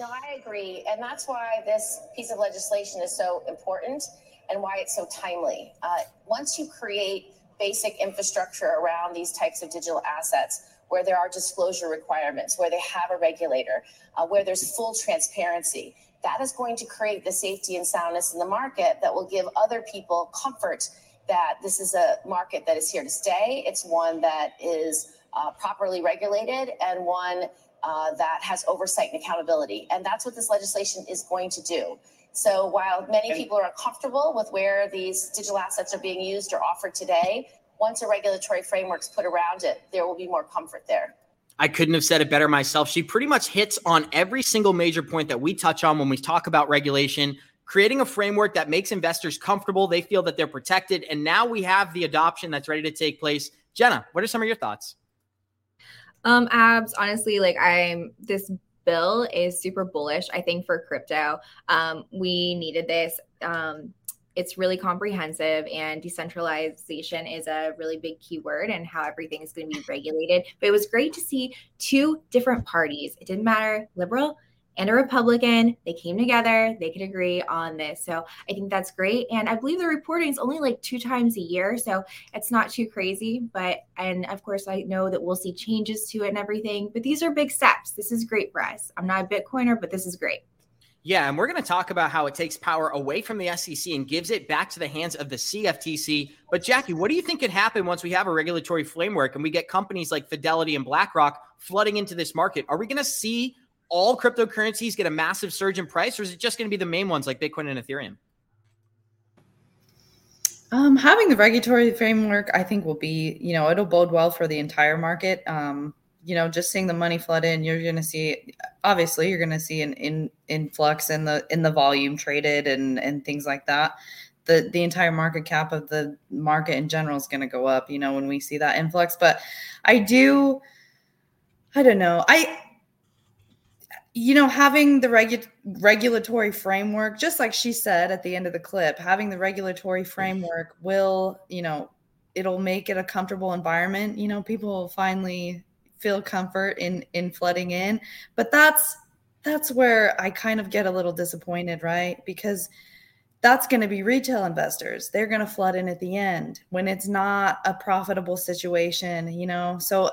No, I agree. And that's why this piece of legislation is so important and why it's so timely. Uh, once you create basic infrastructure around these types of digital assets, where there are disclosure requirements, where they have a regulator, uh, where there's full transparency, that is going to create the safety and soundness in the market that will give other people comfort that this is a market that is here to stay. It's one that is uh, properly regulated and one uh, that has oversight and accountability. And that's what this legislation is going to do. So while many people are uncomfortable with where these digital assets are being used or offered today, once a regulatory framework's put around it, there will be more comfort there. I couldn't have said it better myself. She pretty much hits on every single major point that we touch on when we talk about regulation, creating a framework that makes investors comfortable. They feel that they're protected. And now we have the adoption that's ready to take place. Jenna, what are some of your thoughts? Um, abs, honestly, like I'm this bill is super bullish, I think, for crypto. Um, we needed this. Um, it's really comprehensive and decentralization is a really big keyword and how everything is going to be regulated. But it was great to see two different parties. It didn't matter liberal, and a Republican. They came together, they could agree on this. So I think that's great. And I believe the reporting is only like two times a year. So it's not too crazy. But, and of course, I know that we'll see changes to it and everything. But these are big steps. This is great for us. I'm not a Bitcoiner, but this is great. Yeah, and we're going to talk about how it takes power away from the SEC and gives it back to the hands of the CFTC. But Jackie, what do you think could happen once we have a regulatory framework and we get companies like Fidelity and BlackRock flooding into this market? Are we going to see all cryptocurrencies get a massive surge in price, or is it just going to be the main ones like Bitcoin and Ethereum? Um, having the regulatory framework, I think, will be, you know, it'll bode well for the entire market. Um, you know, just seeing the money flood in, you're going to see, obviously, you're going to see an in, influx in the in the volume traded and and things like that. The the entire market cap of the market in general is going to go up. You know, when we see that influx, but I do, I don't know, I you know, having the regu- regulatory framework, just like she said at the end of the clip, having the regulatory framework will, you know, it'll make it a comfortable environment. You know, people will finally feel comfort in in flooding in. But that's that's where I kind of get a little disappointed, right? Because that's going to be retail investors. They're going to flood in at the end when it's not a profitable situation, you know. So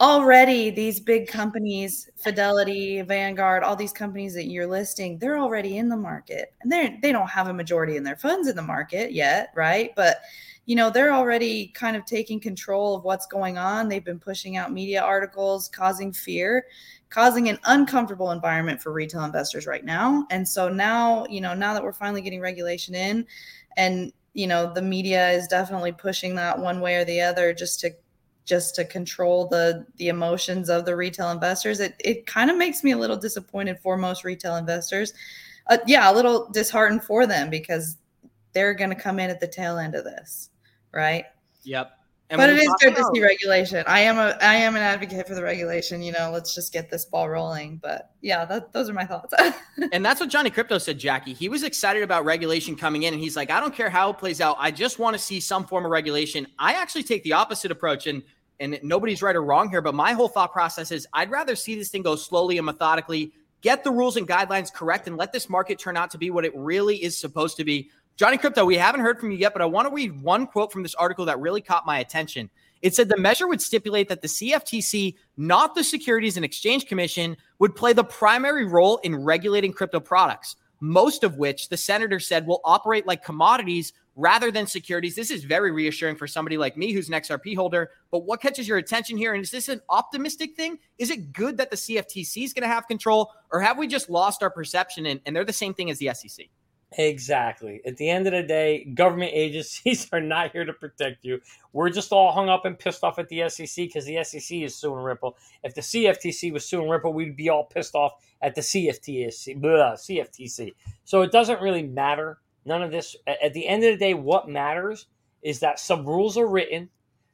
already these big companies fidelity vanguard all these companies that you're listing they're already in the market. And they they don't have a majority in their funds in the market yet right? But you know they're already kind of taking control of what's going on. They've been pushing out media articles causing fear causing an uncomfortable environment for retail investors right now. And so now you know now that we're finally getting regulation in and you know the media is definitely pushing that one way or the other just to just to control the the emotions of the retail investors it it kind of makes me a little disappointed for most retail investors uh, yeah a little disheartened for them because they're going to come in at the tail end of this right yep and but it is good about- to see regulation. I am a I am an advocate for the regulation. You know, let's just get this ball rolling. But yeah, that, those are my thoughts. and that's what Johnny Crypto said, Jackie. He was excited about regulation coming in, and he's like, I don't care how it plays out. I just want to see some form of regulation. I actually take the opposite approach, and and nobody's right or wrong here, but my whole thought process is I'd rather see this thing go slowly and methodically, get the rules and guidelines correct, and let this market turn out to be what it really is supposed to be. Johnny Crypto, we haven't heard from you yet, but I want to read one quote from this article that really caught my attention. It said the measure would stipulate that the CFTC, not the Securities and Exchange Commission, would play the primary role in regulating crypto products, most of which the senator said will operate like commodities rather than securities. This is very reassuring for somebody like me who's an XRP holder. But what catches your attention here? And is this an optimistic thing? Is it good that the CFTC is going to have control, or have we just lost our perception and, and they're the same thing as the SEC? Exactly. At the end of the day, government agencies are not here to protect you. We're just all hung up and pissed off at the SEC because the SEC is suing Ripple. If the CFTC was suing Ripple, we'd be all pissed off at the CFTC. Blah, CFTC. So it doesn't really matter None of this. At the end of the day, what matters is that some rules are written,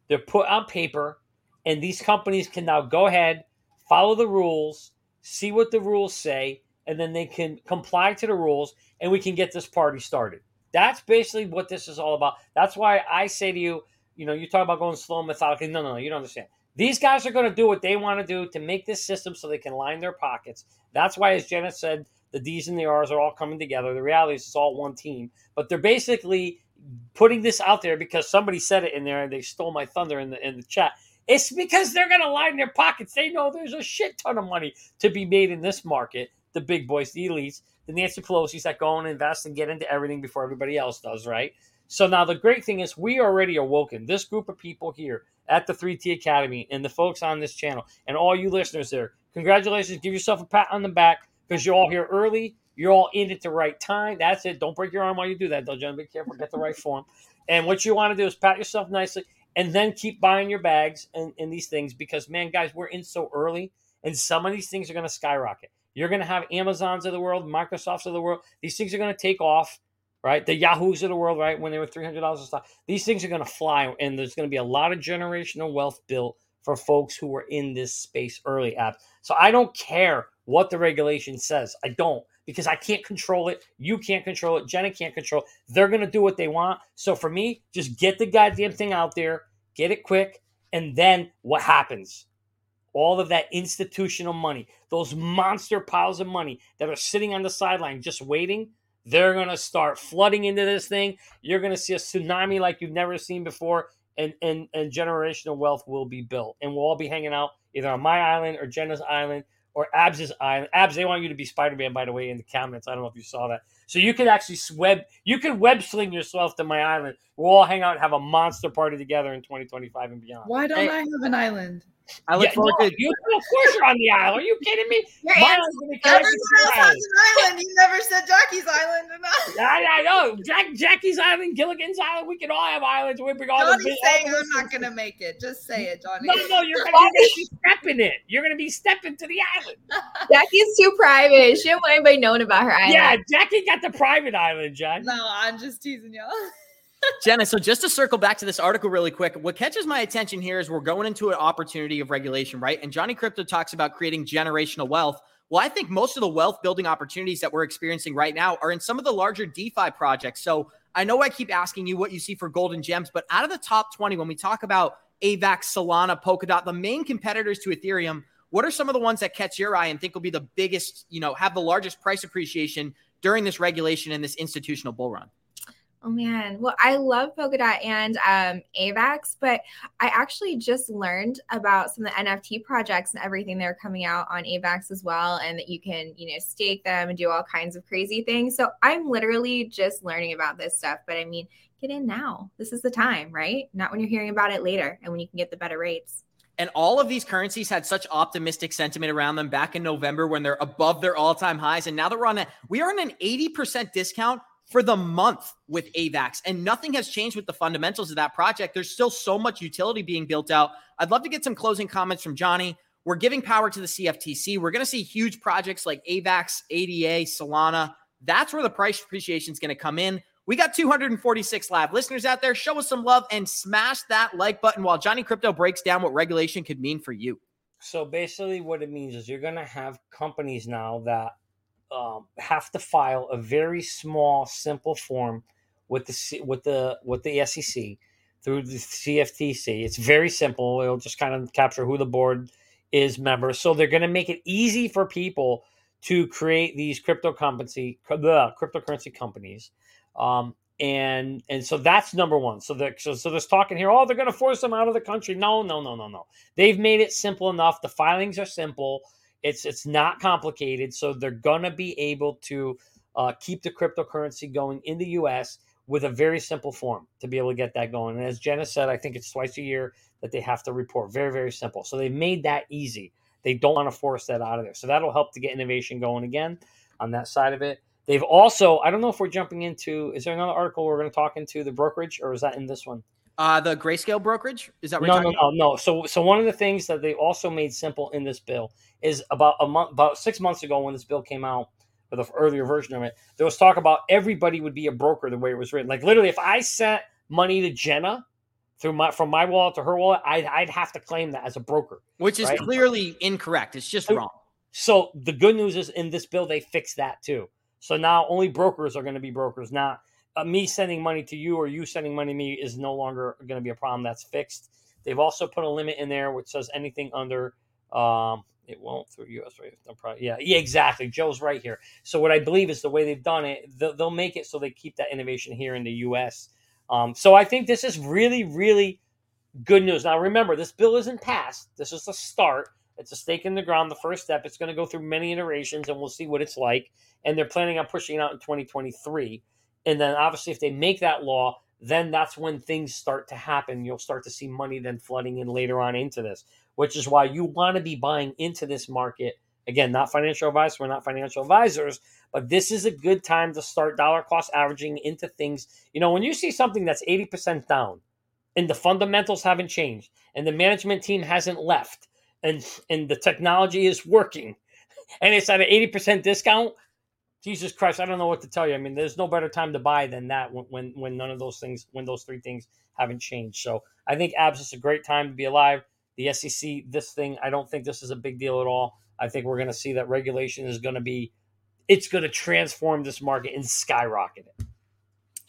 they're put on paper, and these companies can now go ahead, follow the rules, see what the rules say, and then they can comply to the rules, and we can get this party started. That's basically what this is all about. That's why I say to you, you know, you talk about going slow and methodically. No, no, no, you don't understand. These guys are going to do what they want to do to make this system so they can line their pockets. That's why, as Janet said, the D's and the R's are all coming together. The reality is it's all one team, but they're basically putting this out there because somebody said it in there and they stole my thunder in the in the chat. It's because they're going to line their pockets. They know there's a shit ton of money to be made in this market. The big boys, the elites, the Nancy Pelosi's that go and invest and get into everything before everybody else does, right? So now the great thing is we already awoken. This group of people here at the 3T Academy and the folks on this channel and all you listeners there, congratulations. Give yourself a pat on the back because you're all here early. You're all in at the right time. That's it. Don't break your arm while you do that, though, John. Be careful. Get the right form. And what you want to do is pat yourself nicely and then keep buying your bags and, and these things because, man, guys, we're in so early and some of these things are going to skyrocket. You're going to have Amazons of the world, Microsofts of the world. These things are going to take off, right? The Yahoos of the world, right? When they were $300 a stock. These things are going to fly and there's going to be a lot of generational wealth built for folks who were in this space early Abs. So I don't care what the regulation says. I don't because I can't control it. You can't control it. Jenna can't control it. They're going to do what they want. So for me, just get the goddamn thing out there, get it quick, and then what happens? All of that institutional money, those monster piles of money that are sitting on the sideline just waiting, they're going to start flooding into this thing. You're going to see a tsunami like you've never seen before, and, and, and generational wealth will be built. And we'll all be hanging out either on my island or Jenna's island or Abs' island. Abs, they want you to be Spider Man, by the way, in the comments. I don't know if you saw that. So you could actually web, you could web sling yourself to my island. We'll all hang out and have a monster party together in 2025 and beyond. Why don't Hey. I have an island? I look Yeah, forward no, to you, of course you're on the island. Are you kidding me? Your My aunt's island's gonna be Everyone else has an island. You never said Jackie's island enough. I, I know. Jack, Jackie's Island, Gilligan's Island. We can all have islands. We bring all the Johnny's big- saying all the I'm not gonna make it. Just say it, Johnny. No, no, you're gonna, be stepping it. You're gonna be stepping to the island. Jackie's too private. She don't want anybody knowing about her island. Yeah, Jackie got the private island, John. No, I'm just teasing y'all. Jenna, so just to circle back to this article really quick, what catches my attention here is we're going into an opportunity of regulation, right? And Johnny Crypto talks about creating generational wealth. Well, I think most of the wealth building opportunities that we're experiencing right now are in some of the larger DeFi projects. So I know I keep asking you what you see for golden gems, but out of the top 20, when we talk about AVAX, Solana, Polkadot, the main competitors to Ethereum, what are some of the ones that catch your eye and think will be the biggest, you know, have the largest price appreciation during this regulation and this institutional bull run? Oh man. Well, I love Polkadot and um, AVAX, but I actually just learned about some of the NFT projects and everything that are coming out on AVAX as well, and that you can, you know, stake them and do all kinds of crazy things. So I'm literally just learning about this stuff. But I mean, get in now. This is the time, right? Not when you're hearing about it later and when you can get the better rates. And all of these currencies had such optimistic sentiment around them back in November when they're above their all-time highs. And now that we're on a we are on an 80% discount for the month with AVAX. And nothing has changed with the fundamentals of that project. There's still so much utility being built out. I'd love to get some closing comments from Johnny. We're giving power to the CFTC. We're going to see huge projects like AVAX, ADA, Solana. That's where the price appreciation is going to come in. We got 246 live listeners out there. Show us some love and smash that like button while Johnny Crypto breaks down what regulation could mean for you. So basically, what it means is you're going to have companies now that um, have to file a very small, simple form with the with the with the SEC through the CFTC. It's very simple. It'll just kind of capture who the board is members. So they're going to make it easy for people to create these crypto company, the cryptocurrency companies. Um, and and so that's number one. So the so, so there's talking here. Oh, they're going to force them out of the country. No, no, no, no, no. They've made it simple enough. The filings are simple. It's it's not complicated. So they're going to be able to uh, keep the cryptocurrency going in the U.S. with a very simple form to be able to get that going. And as Jenna said, I think it's twice a year that they have to report. Very very simple. So they've made that easy. They don't want to force that out of there. So that'll help to get innovation going again on that side of it. They've also, I don't know if we're jumping into, is there another article we're going to talk into the brokerage or is that in this one? Uh, the grayscale brokerage is that what No, you're no, no, no. So, so one of the things that they also made simple in this bill is about a month, about six months ago when this bill came out, or the earlier version of it, there was talk about everybody would be a broker the way it was written. Like literally, if I sent money to Jenna through my from my wallet to her wallet, I'd, I'd have to claim that as a broker. which is right? clearly incorrect. It's just So- wrong. So the good news is in this bill they fixed that too. So now only brokers are going to be brokers. Not uh, me sending money to you or you sending money to me is no longer going to be a problem. That's fixed. They've also put a limit in there which says anything under um it won't through US. No problem. Yeah, yeah, exactly. Joe's right here. So what I believe is the way they've done it, they'll, they'll make it so they keep that innovation here in the U.S. Um, so I think this is really, really good news. Now remember, this bill isn't passed. This is a start. It's a stake in the ground, the first step. It's going to go through many iterations, and we'll see what it's like. And they're planning on pushing it out in 2023. And then, obviously, if they make that law, then that's when things start to happen. You'll start to see money then flooding in later on into this, which is why you want to be buying into this market. Again, not financial advice. We're not financial advisors, but this is a good time to start dollar cost averaging into things. You know, when you see something that's 80% down and the fundamentals haven't changed and the management team hasn't left and and the technology is working and it's at an 80% discount jesus christ i don't know what to tell you. I mean there's no better time to buy than that when when, when none of those things when those three things haven't changed. So i think abs is a great time to be alive. The sec this thing i don't think this is a big deal at all. I think we're going to see that regulation is going to be it's going to transform this market and skyrocket it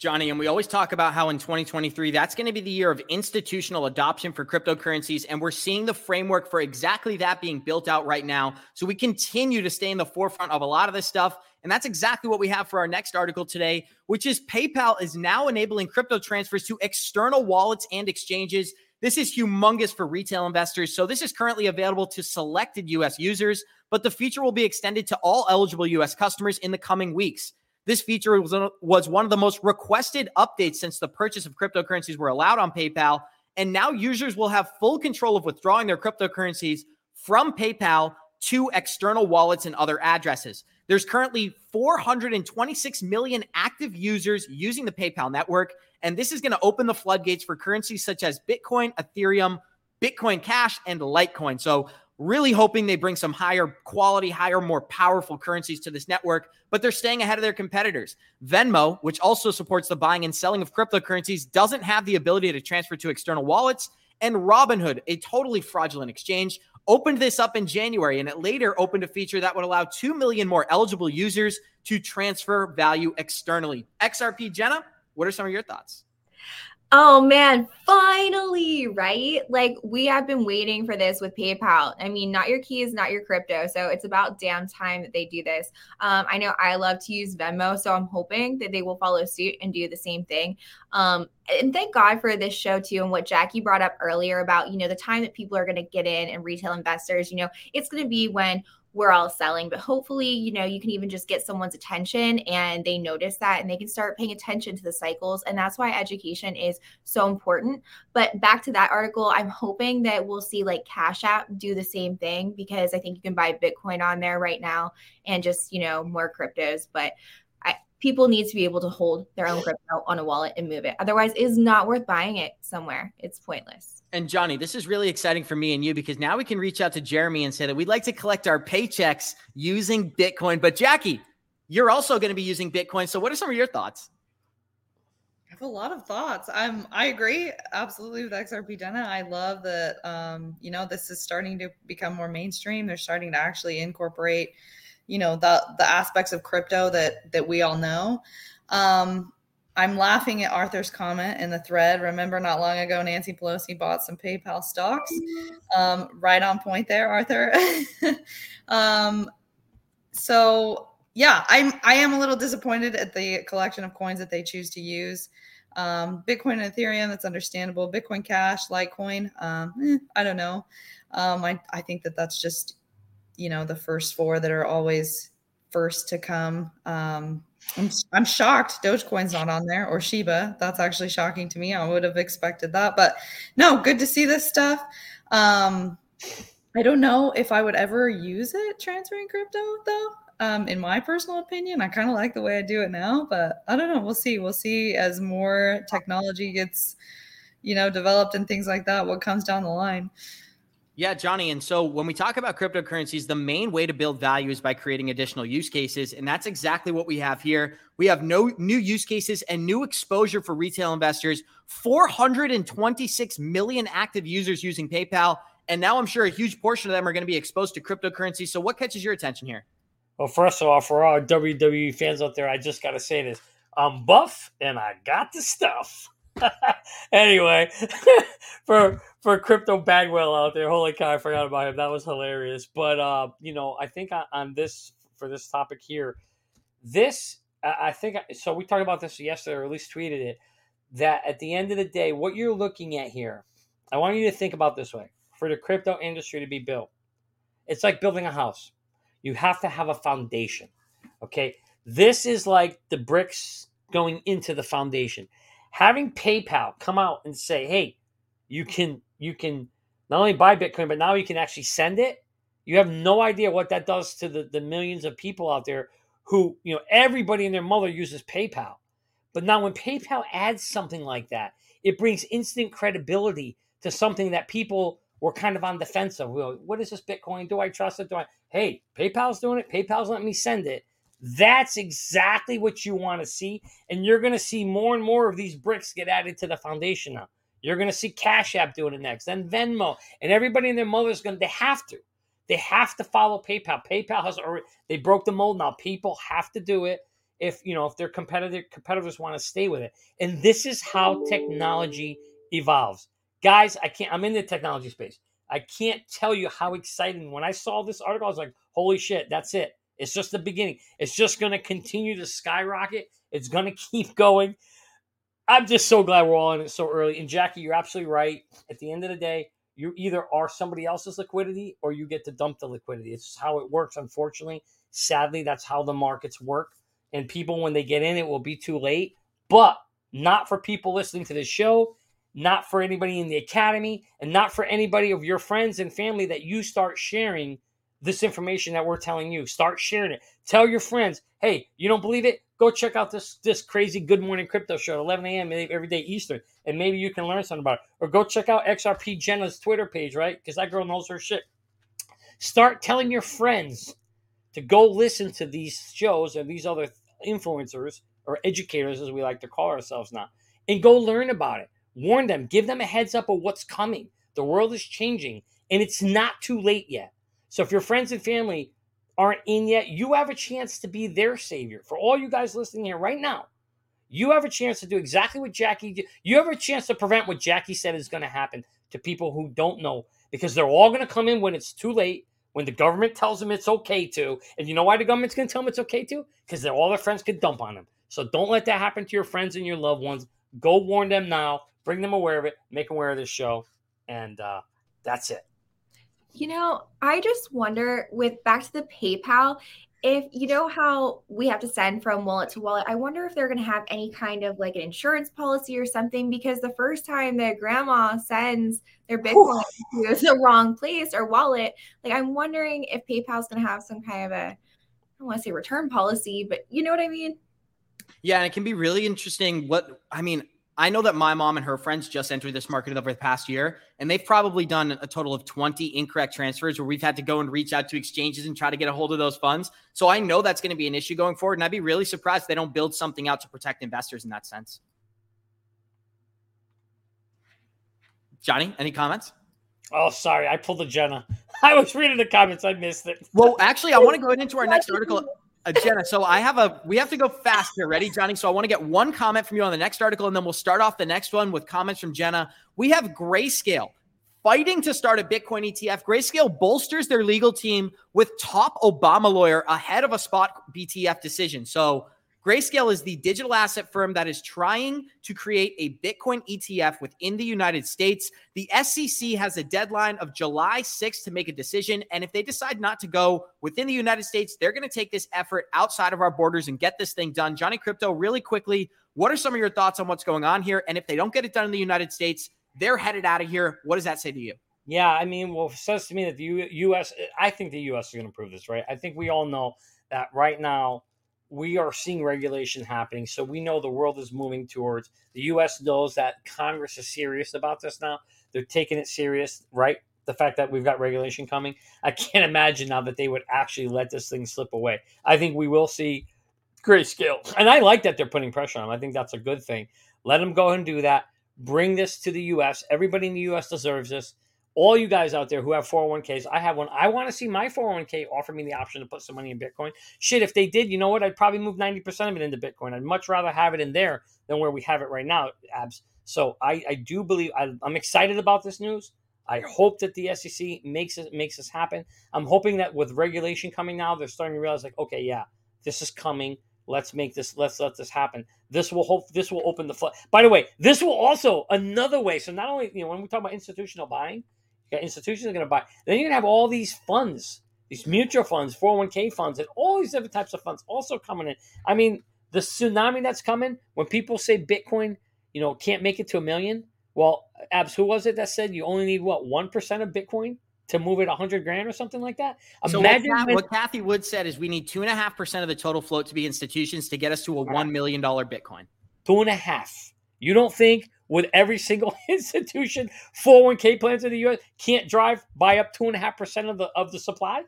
Johnny, and we always talk about how in 2023, that's going to be the year of institutional adoption for cryptocurrencies. And we're seeing the framework for exactly that being built out right now. So we continue to stay in the forefront of a lot of this stuff. And that's exactly what we have for our next article today, which is PayPal is now enabling crypto transfers to external wallets and exchanges. This is humongous for retail investors. So, this is currently available to selected US users, but the feature will be extended to all eligible US customers in the coming weeks. This feature was, uh, was one of the most requested updates since the purchase of cryptocurrencies were allowed on PayPal. And now users will have full control of withdrawing their cryptocurrencies from PayPal to external wallets and other addresses. There's currently 426 million active users using the PayPal network, and this is going to open the floodgates for currencies such as Bitcoin, Ethereum, Bitcoin Cash, and Litecoin. So, really hoping they bring some higher quality, higher, more powerful currencies to this network, but they're staying ahead of their competitors. Venmo, which also supports the buying and selling of cryptocurrencies, doesn't have the ability to transfer to external wallets. And Robinhood, a totally fraudulent exchange, opened this up in January and it later opened a feature that would allow 2 million more eligible users to transfer value externally. XRP Jenna, what are some of your thoughts? Oh man, finally, right? Like we have been waiting for this with PayPal. I mean, not your keys, not your crypto. So it's about damn time that they do this. Um, I know I love to use Venmo, so I'm hoping that they will follow suit and do the same thing. Um, and thank God for this show too, and what Jackie brought up earlier about you know the time that people are going to get in and retail investors. You know, it's going to be when we're all selling but hopefully you know you can even just get someone's attention and they notice that and they can start paying attention to the cycles and that's why education is so important but back to that article i'm hoping that we'll see like cash app do the same thing because i think you can buy bitcoin on there right now and just you know more cryptos but people need to be able to hold their own crypto on a wallet and move it. Otherwise, it's not worth buying it somewhere. It's pointless. And Johnny, this is really exciting for me and you because now we can reach out to Jeremy and say that we'd like to collect our paychecks using Bitcoin. But Jackie, you're also going to be using Bitcoin. So what are some of your thoughts? I have a lot of thoughts. I'm I agree absolutely with XRP Jenna. I love that um, you know, this is starting to become more mainstream. They're starting to actually incorporate you know the the aspects of crypto that that we all know um i'm laughing at arthur's comment in the thread remember not long ago nancy pelosi bought some paypal stocks um, right on point there arthur um so yeah i'm i am a little disappointed at the collection of coins that they choose to use um, Bitcoin and Ethereum, that's understandable. Bitcoin Cash, Litecoin, um, eh, I don't know. Um, I, I think that that's just you know the first four that are always first to come. I'm, I'm shocked Dogecoin's not on there or Shiba. That's actually shocking to me. I would have expected that, but no, good to see this stuff. Um, I don't know if I would ever use it transferring crypto though. Um, in my personal opinion, I kind of like the way I do it now, but I don't know. We'll see. We'll see as more technology gets, you know, developed and things like that. What comes down the line. Yeah, Johnny. And so when we talk about cryptocurrencies, the main way to build value is by creating additional use cases. And that's exactly what we have here. We have no new use cases and new exposure for retail investors, 426 million active users using PayPal. And now I'm sure a huge portion of them are going to be exposed to cryptocurrency. So what catches your attention here? Well, first of all, for our WWE fans out there, I just got to say this. I'm buff and I got the stuff. anyway, for for crypto bagwell out there, holy cow, I forgot about him. That was hilarious. But uh, you know, I think on, on this for this topic here, this I think so. We talked about this yesterday, or at least tweeted it. That at the end of the day, what you're looking at here, I want you to think about this way: for the crypto industry to be built, it's like building a house. You have to have a foundation. Okay, this is like the bricks going into the foundation having PayPal come out and say, "Hey, you can you can not only buy Bitcoin, but now you can actually send it." You have no idea what that does to the, the millions of people out there who, you know, everybody and their mother uses PayPal. But now when PayPal adds something like that, it brings instant credibility to something that people were kind of on defense of. Well, what is this Bitcoin? Do I trust it? Do I? Hey, PayPal's doing it. PayPal's letting me send it. That's exactly what you want to see. And you're going to see more and more of these bricks get added to the foundation now. You're going to see Cash App doing it next, then Venmo, and everybody and their mother is going to, they have to. They have to follow PayPal. PayPal has already, they broke the mold now. People have to do it if, you know, if their competitor, competitors want to stay with it. And this is how technology evolves. Guys, I can't, I'm in the technology space. I can't tell you how exciting. When I saw this article, I was like, holy shit, that's it. It's just the beginning. It's just going to continue to skyrocket. It's going to keep going. I'm just so glad we're all in it so early. And Jackie, you're absolutely right. At the end of the day, you either are somebody else's liquidity or you get to dump the liquidity. It's how it works, unfortunately. Sadly, that's how the markets work. And people, when they get in, it will be too late. But not for people listening to this show, not for anybody in the academy, and not for anybody of your friends and family that you start sharing this information that we're telling you. Start sharing it. Tell your friends, hey, you don't believe it? Go check out this this crazy Good Morning Crypto show at 11 a.m. every day Eastern, and maybe you can learn something about it. Or go check out XRP Jenna's Twitter page, right? Because that girl knows her shit. Start telling your friends to go listen to these shows and these other influencers or educators, as we like to call ourselves now, and go learn about it. Warn them, give them a heads up of what's coming. The world is changing, and it's not too late yet. So if your friends and family aren't in yet, you have a chance to be their savior. For all you guys listening here right now, you have a chance to do exactly what Jackie did. You have a chance to prevent what Jackie said is going to happen to people who don't know because they're all going to come in when it's too late, when the government tells them it's okay to. And you know why the government's going to tell them it's okay to? Because all their friends could dump on them. So don't let that happen to your friends and your loved ones. Go warn them now, bring them aware of it, make them aware of this show. And uh, that's it. You know, I just wonder with back to the PayPal, if you know how we have to send from wallet to wallet, I wonder if they're going to have any kind of like an insurance policy or something because the first time that grandma sends their Bitcoin to the wrong place or wallet, like I'm wondering if PayPal's going to have some kind of a, I don't want to say return policy, but you know what I mean? Yeah, and it can be really interesting. What I mean, I know that my mom and her friends just entered this market over the past year, and they've probably done a total of 20 incorrect transfers where we've had to go and reach out to exchanges and try to get a hold of those funds. So I know that's going to be an issue going forward. And I'd be really surprised if they don't build something out to protect investors in that sense. Johnny, any comments? Oh, sorry. I pulled a Jenna. I was reading the comments. I missed it. Well, actually, I want to go into our next article. Uh, Jenna, so I have a we have to go fast here. Ready, Johnny? So I want to get one comment from you on the next article, and then we'll start off the next one with comments from Jenna. We have Grayscale fighting to start a Bitcoin ETF. Grayscale bolsters their legal team with top Obama lawyer ahead of a spot ETF decision. So Grayscale is the digital asset firm that is trying to create a Bitcoin ETF within the United States. The SEC has a deadline of July 6th to make a decision. And if they decide not to go within the United States, they're going to take this effort outside of our borders and get this thing done. Johnny Crypto, really quickly, what are some of your thoughts on what's going on here? And if they don't get it done in the United States, they're headed out of here. What does that say to you? Yeah, I mean, well, it says to me that the U.S. I think the U.S. is going to prove this, right? I think we all know that right now we are seeing regulation happening. So we know the world is moving towards the US knows that Congress is serious about this now. They're taking it serious, right? The fact that we've got regulation coming. I can't imagine now that they would actually let this thing slip away. I think we will see Grayscale. And I like that they're putting pressure on them. I think that's a good thing. Let them go and do that. Bring this to the US. Everybody in the US deserves this all you guys out there who have 401ks, I have one. I want to see my 401k offer me the option to put some money in Bitcoin. Shit, if they did, you know what? I'd probably move 90% of it into Bitcoin. I'd much rather have it in there than where we have it right now, abs. So I, I do believe I, I'm excited about this news. I hope that the SEC makes it makes this happen. I'm hoping that with regulation coming now, they're starting to realize like, okay, yeah, this is coming. Let's make this. Let's let this happen. This will hope. This will open the flood. By the way, this will also another way. So not only you know when we talk about institutional buying, got institutions are going to buy. Then you're going to have all these funds, these mutual funds, 401k funds, and all these different types of funds also coming in. I mean, the tsunami that's coming when people say Bitcoin, you know, can't make it to a million. Well, Abs, who was it that said you only need what one percent of Bitcoin to move it 100 grand or something like that. So Imagine what, when, what Cathie Wood said is we need two and a half percent of the total float to be institutions to get us to a one million dollar Bitcoin. Two and a half. You don't think with every single institution 401k plans in the US can't drive by up two and a half percent of the of the supply?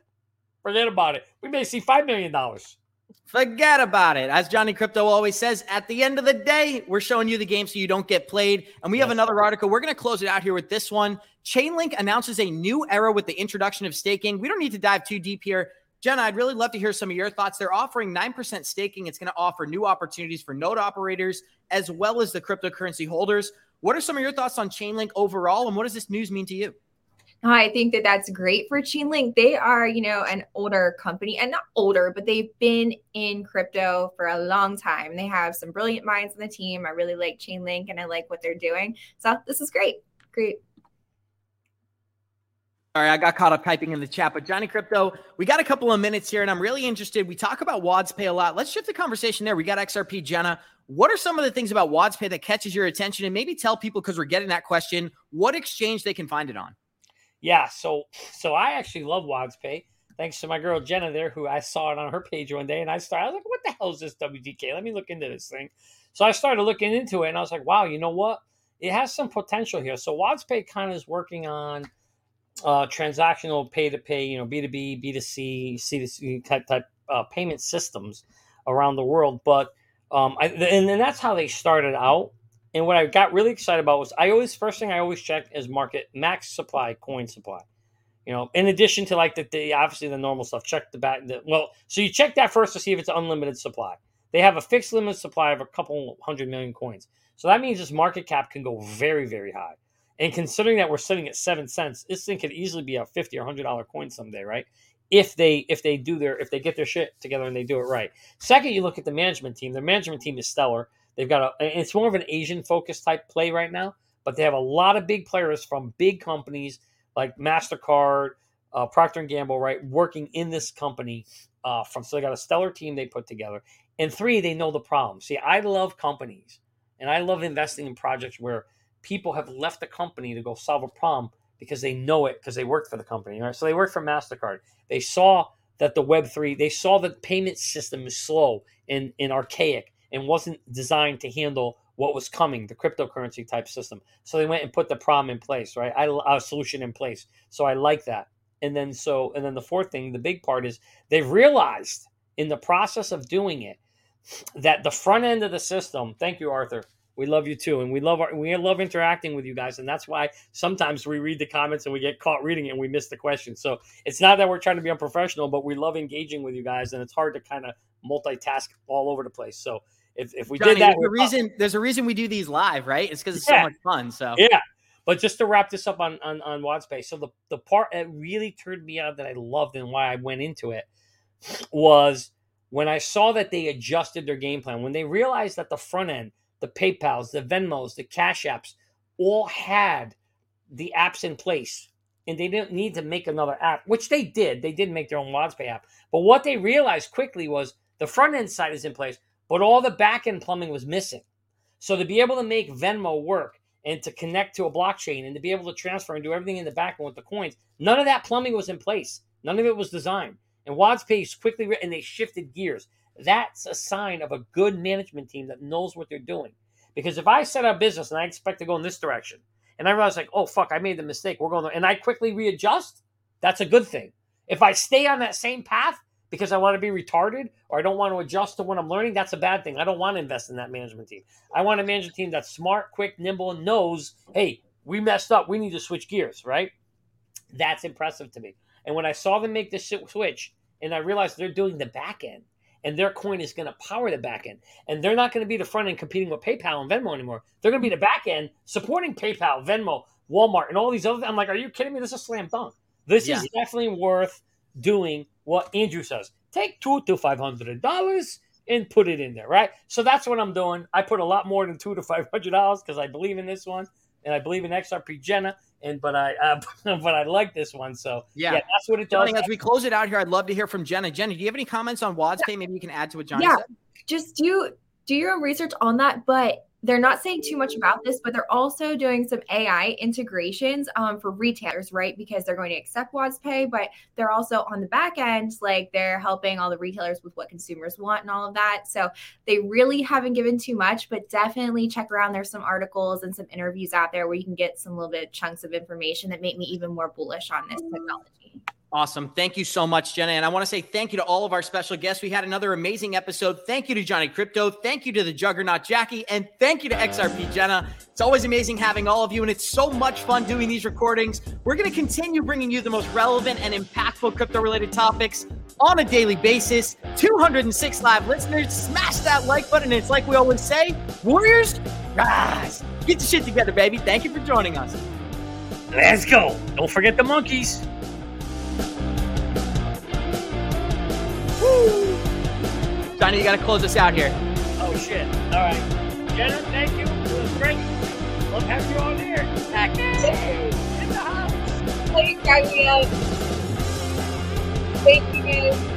Forget about it. We may see five million dollars. Forget about it. As Johnny Crypto always says, at the end of the day, we're showing you the game so you don't get played. And we have another article. We're going to close it out here with this one. Chainlink announces a new era with the introduction of staking. We don't need to dive too deep here. Jenna, I'd really love to hear some of your thoughts. They're offering 9% staking. It's going to offer new opportunities for node operators as well as the cryptocurrency holders. What are some of your thoughts on Chainlink overall, and what does this news mean to you? I think that that's great for Chainlink. They are, you know, an older company and not older, but they've been in crypto for a long time. They have some brilliant minds on the team. I really like Chainlink and I like what they're doing. So this is great. Great. Sorry, I got caught up typing in the chat, but Johnny Crypto, we got a couple of minutes here, and I'm really interested. We talk about WadsPay a lot. Let's shift the conversation there. We got XRP Jenna. What are some of the things about WadsPay that catches your attention? And maybe tell people because we're getting that question, what exchange they can find it on. Yeah, so so I actually love WadsPay. Thanks to my girl Jenna there, who I saw it on her page one day, and I started. I was like, "What the hell is this WDK? Let me look into this thing." So I started looking into it, and I was like, "Wow, you know what? It has some potential here." So WadsPay kind of is working on uh, transactional pay to pay, you know, B two B, B two C, C to C type type uh, payment systems around the world. But um, I, and, and that's how they started out. And what I got really excited about was I always first thing I always check is market max supply, coin supply. You know, in addition to like the, the obviously the normal stuff, check the back. The, well, so you check that first to see if it's unlimited supply. They have a fixed limit supply of a couple hundred million coins. So that means this market cap can go very, very high. And considering that we're sitting at seven cents, this thing could easily be a fifty or hundred dollar coin someday, right? If they if they do their if they get their shit together and they do it right. Second, you look at the management team. Their management team is stellar. They've got a it's more of an Asian focused type play right now, but they have a lot of big players from big companies like Mastercard, uh, Procter and Gamble, right, working in this company. Uh, from so they got a stellar team they put together, and three, they know the problem. See, I love companies, and I love investing in projects where people have left the company to go solve a problem because they know it because they worked for the company. Right? So they worked for MasterCard. They saw that the Web3, they saw that the payment system is slow and, and archaic and wasn't designed to handle what was coming, the cryptocurrency type system. So they went and put the problem in place, right? I, a solution in place. So I like that. And then so, and then the fourth thing, the big part is they've realized in the process of doing it that the front end of the system, thank you, Arthur, we love you too, and we love our, we love interacting with you guys, and that's why sometimes we read the comments and we get caught reading it and we miss the question. So it's not that we're trying to be unprofessional, but we love engaging with you guys, and it's hard to kind of multitask all over the place. So if, if we Johnny, did that, there's a reason there's a reason we do these live, right? It's because it's Yeah. so much fun. So Yeah. But just to wrap this up on on, on WadsPay, so the, the part that really turned me on that I loved and why I went into it was when I saw that they adjusted their game plan, when they realized that the front end, the PayPal's, the Venmos, the Cash Apps, all had the apps in place. And they didn't need to make another app, which they did. They did make their own WadsPay app. But what they realized quickly was the front end side is in place, but all the back end plumbing was missing. So to be able to make Venmo work and to connect to a blockchain and to be able to transfer and do everything in the back end with the coins, none of that plumbing was in place. None of it was designed. And WadsPay quickly re- and they shifted gears. That's a sign of a good management team that knows what they're doing. Because if I set up business and I expect to go in this direction, and I realize like, oh fuck, I made the mistake, we're going, there, and I quickly readjust, that's a good thing. If I stay on that same path because I want to be retarded or I don't want to adjust to what I'm learning, that's a bad thing. I don't want to invest in that management team. I want a management team that's smart, quick, nimble, and knows, hey, we messed up. We need to switch gears, right? That's impressive to me. And when I saw them make this switch, and I realized they're doing the back end, and their coin is going to power the back end, and they're not going to be the front end competing with PayPal and Venmo anymore. They're going to be the back end supporting PayPal, Venmo, Walmart, and all these other. I'm like, are you kidding me? This is a slam dunk. This Yeah. is definitely worth doing what Andrew says. Take two to five hundred dollars and put it in there, right? So that's what I'm doing. I put a lot more than two to five hundred dollars because I believe in this one, and I believe in XRP Jenna, and but I uh, but I like this one. So Yeah. yeah, that's what it does. Johnny, as we close it out here, I'd love to hear from Jenna. Jenna, do you have any comments on WadsPay? Maybe you can add to what Johnny Yeah. said. just do do your own research on that but they're not saying too much about this but they're also doing some ai integrations um, for retailers right? Because they're going to accept WadsPay but they're also on the back end like they're helping all the retailers with what consumers want and all of that. So they really haven't given too much but definitely check around. There's some articles and some interviews out there where you can get some little bit of chunks of information that make me even more bullish on this technology Awesome. Thank you so much, Jenna. And I want to say thank you to all of our special guests. We had another amazing episode. Thank you to Johnny Crypto. Thank you to the Juggernaut Jackie. And thank you to XRP Jenna. It's always amazing having all of you. And it's so much fun doing these recordings. We're going to continue bringing you the most relevant and impactful crypto related topics on a daily basis. 206 live listeners. Smash that like button. It's like we always say Warriors, rise. Get the shit together, baby. Thank you for joining us. Let's go. Don't forget the monkeys. Johnny, you got to close us out here. Oh shit. All right. Jenna, thank you. It was great. Love having you on here. Jackie in the house. Thank you, guys. Thank you, guys.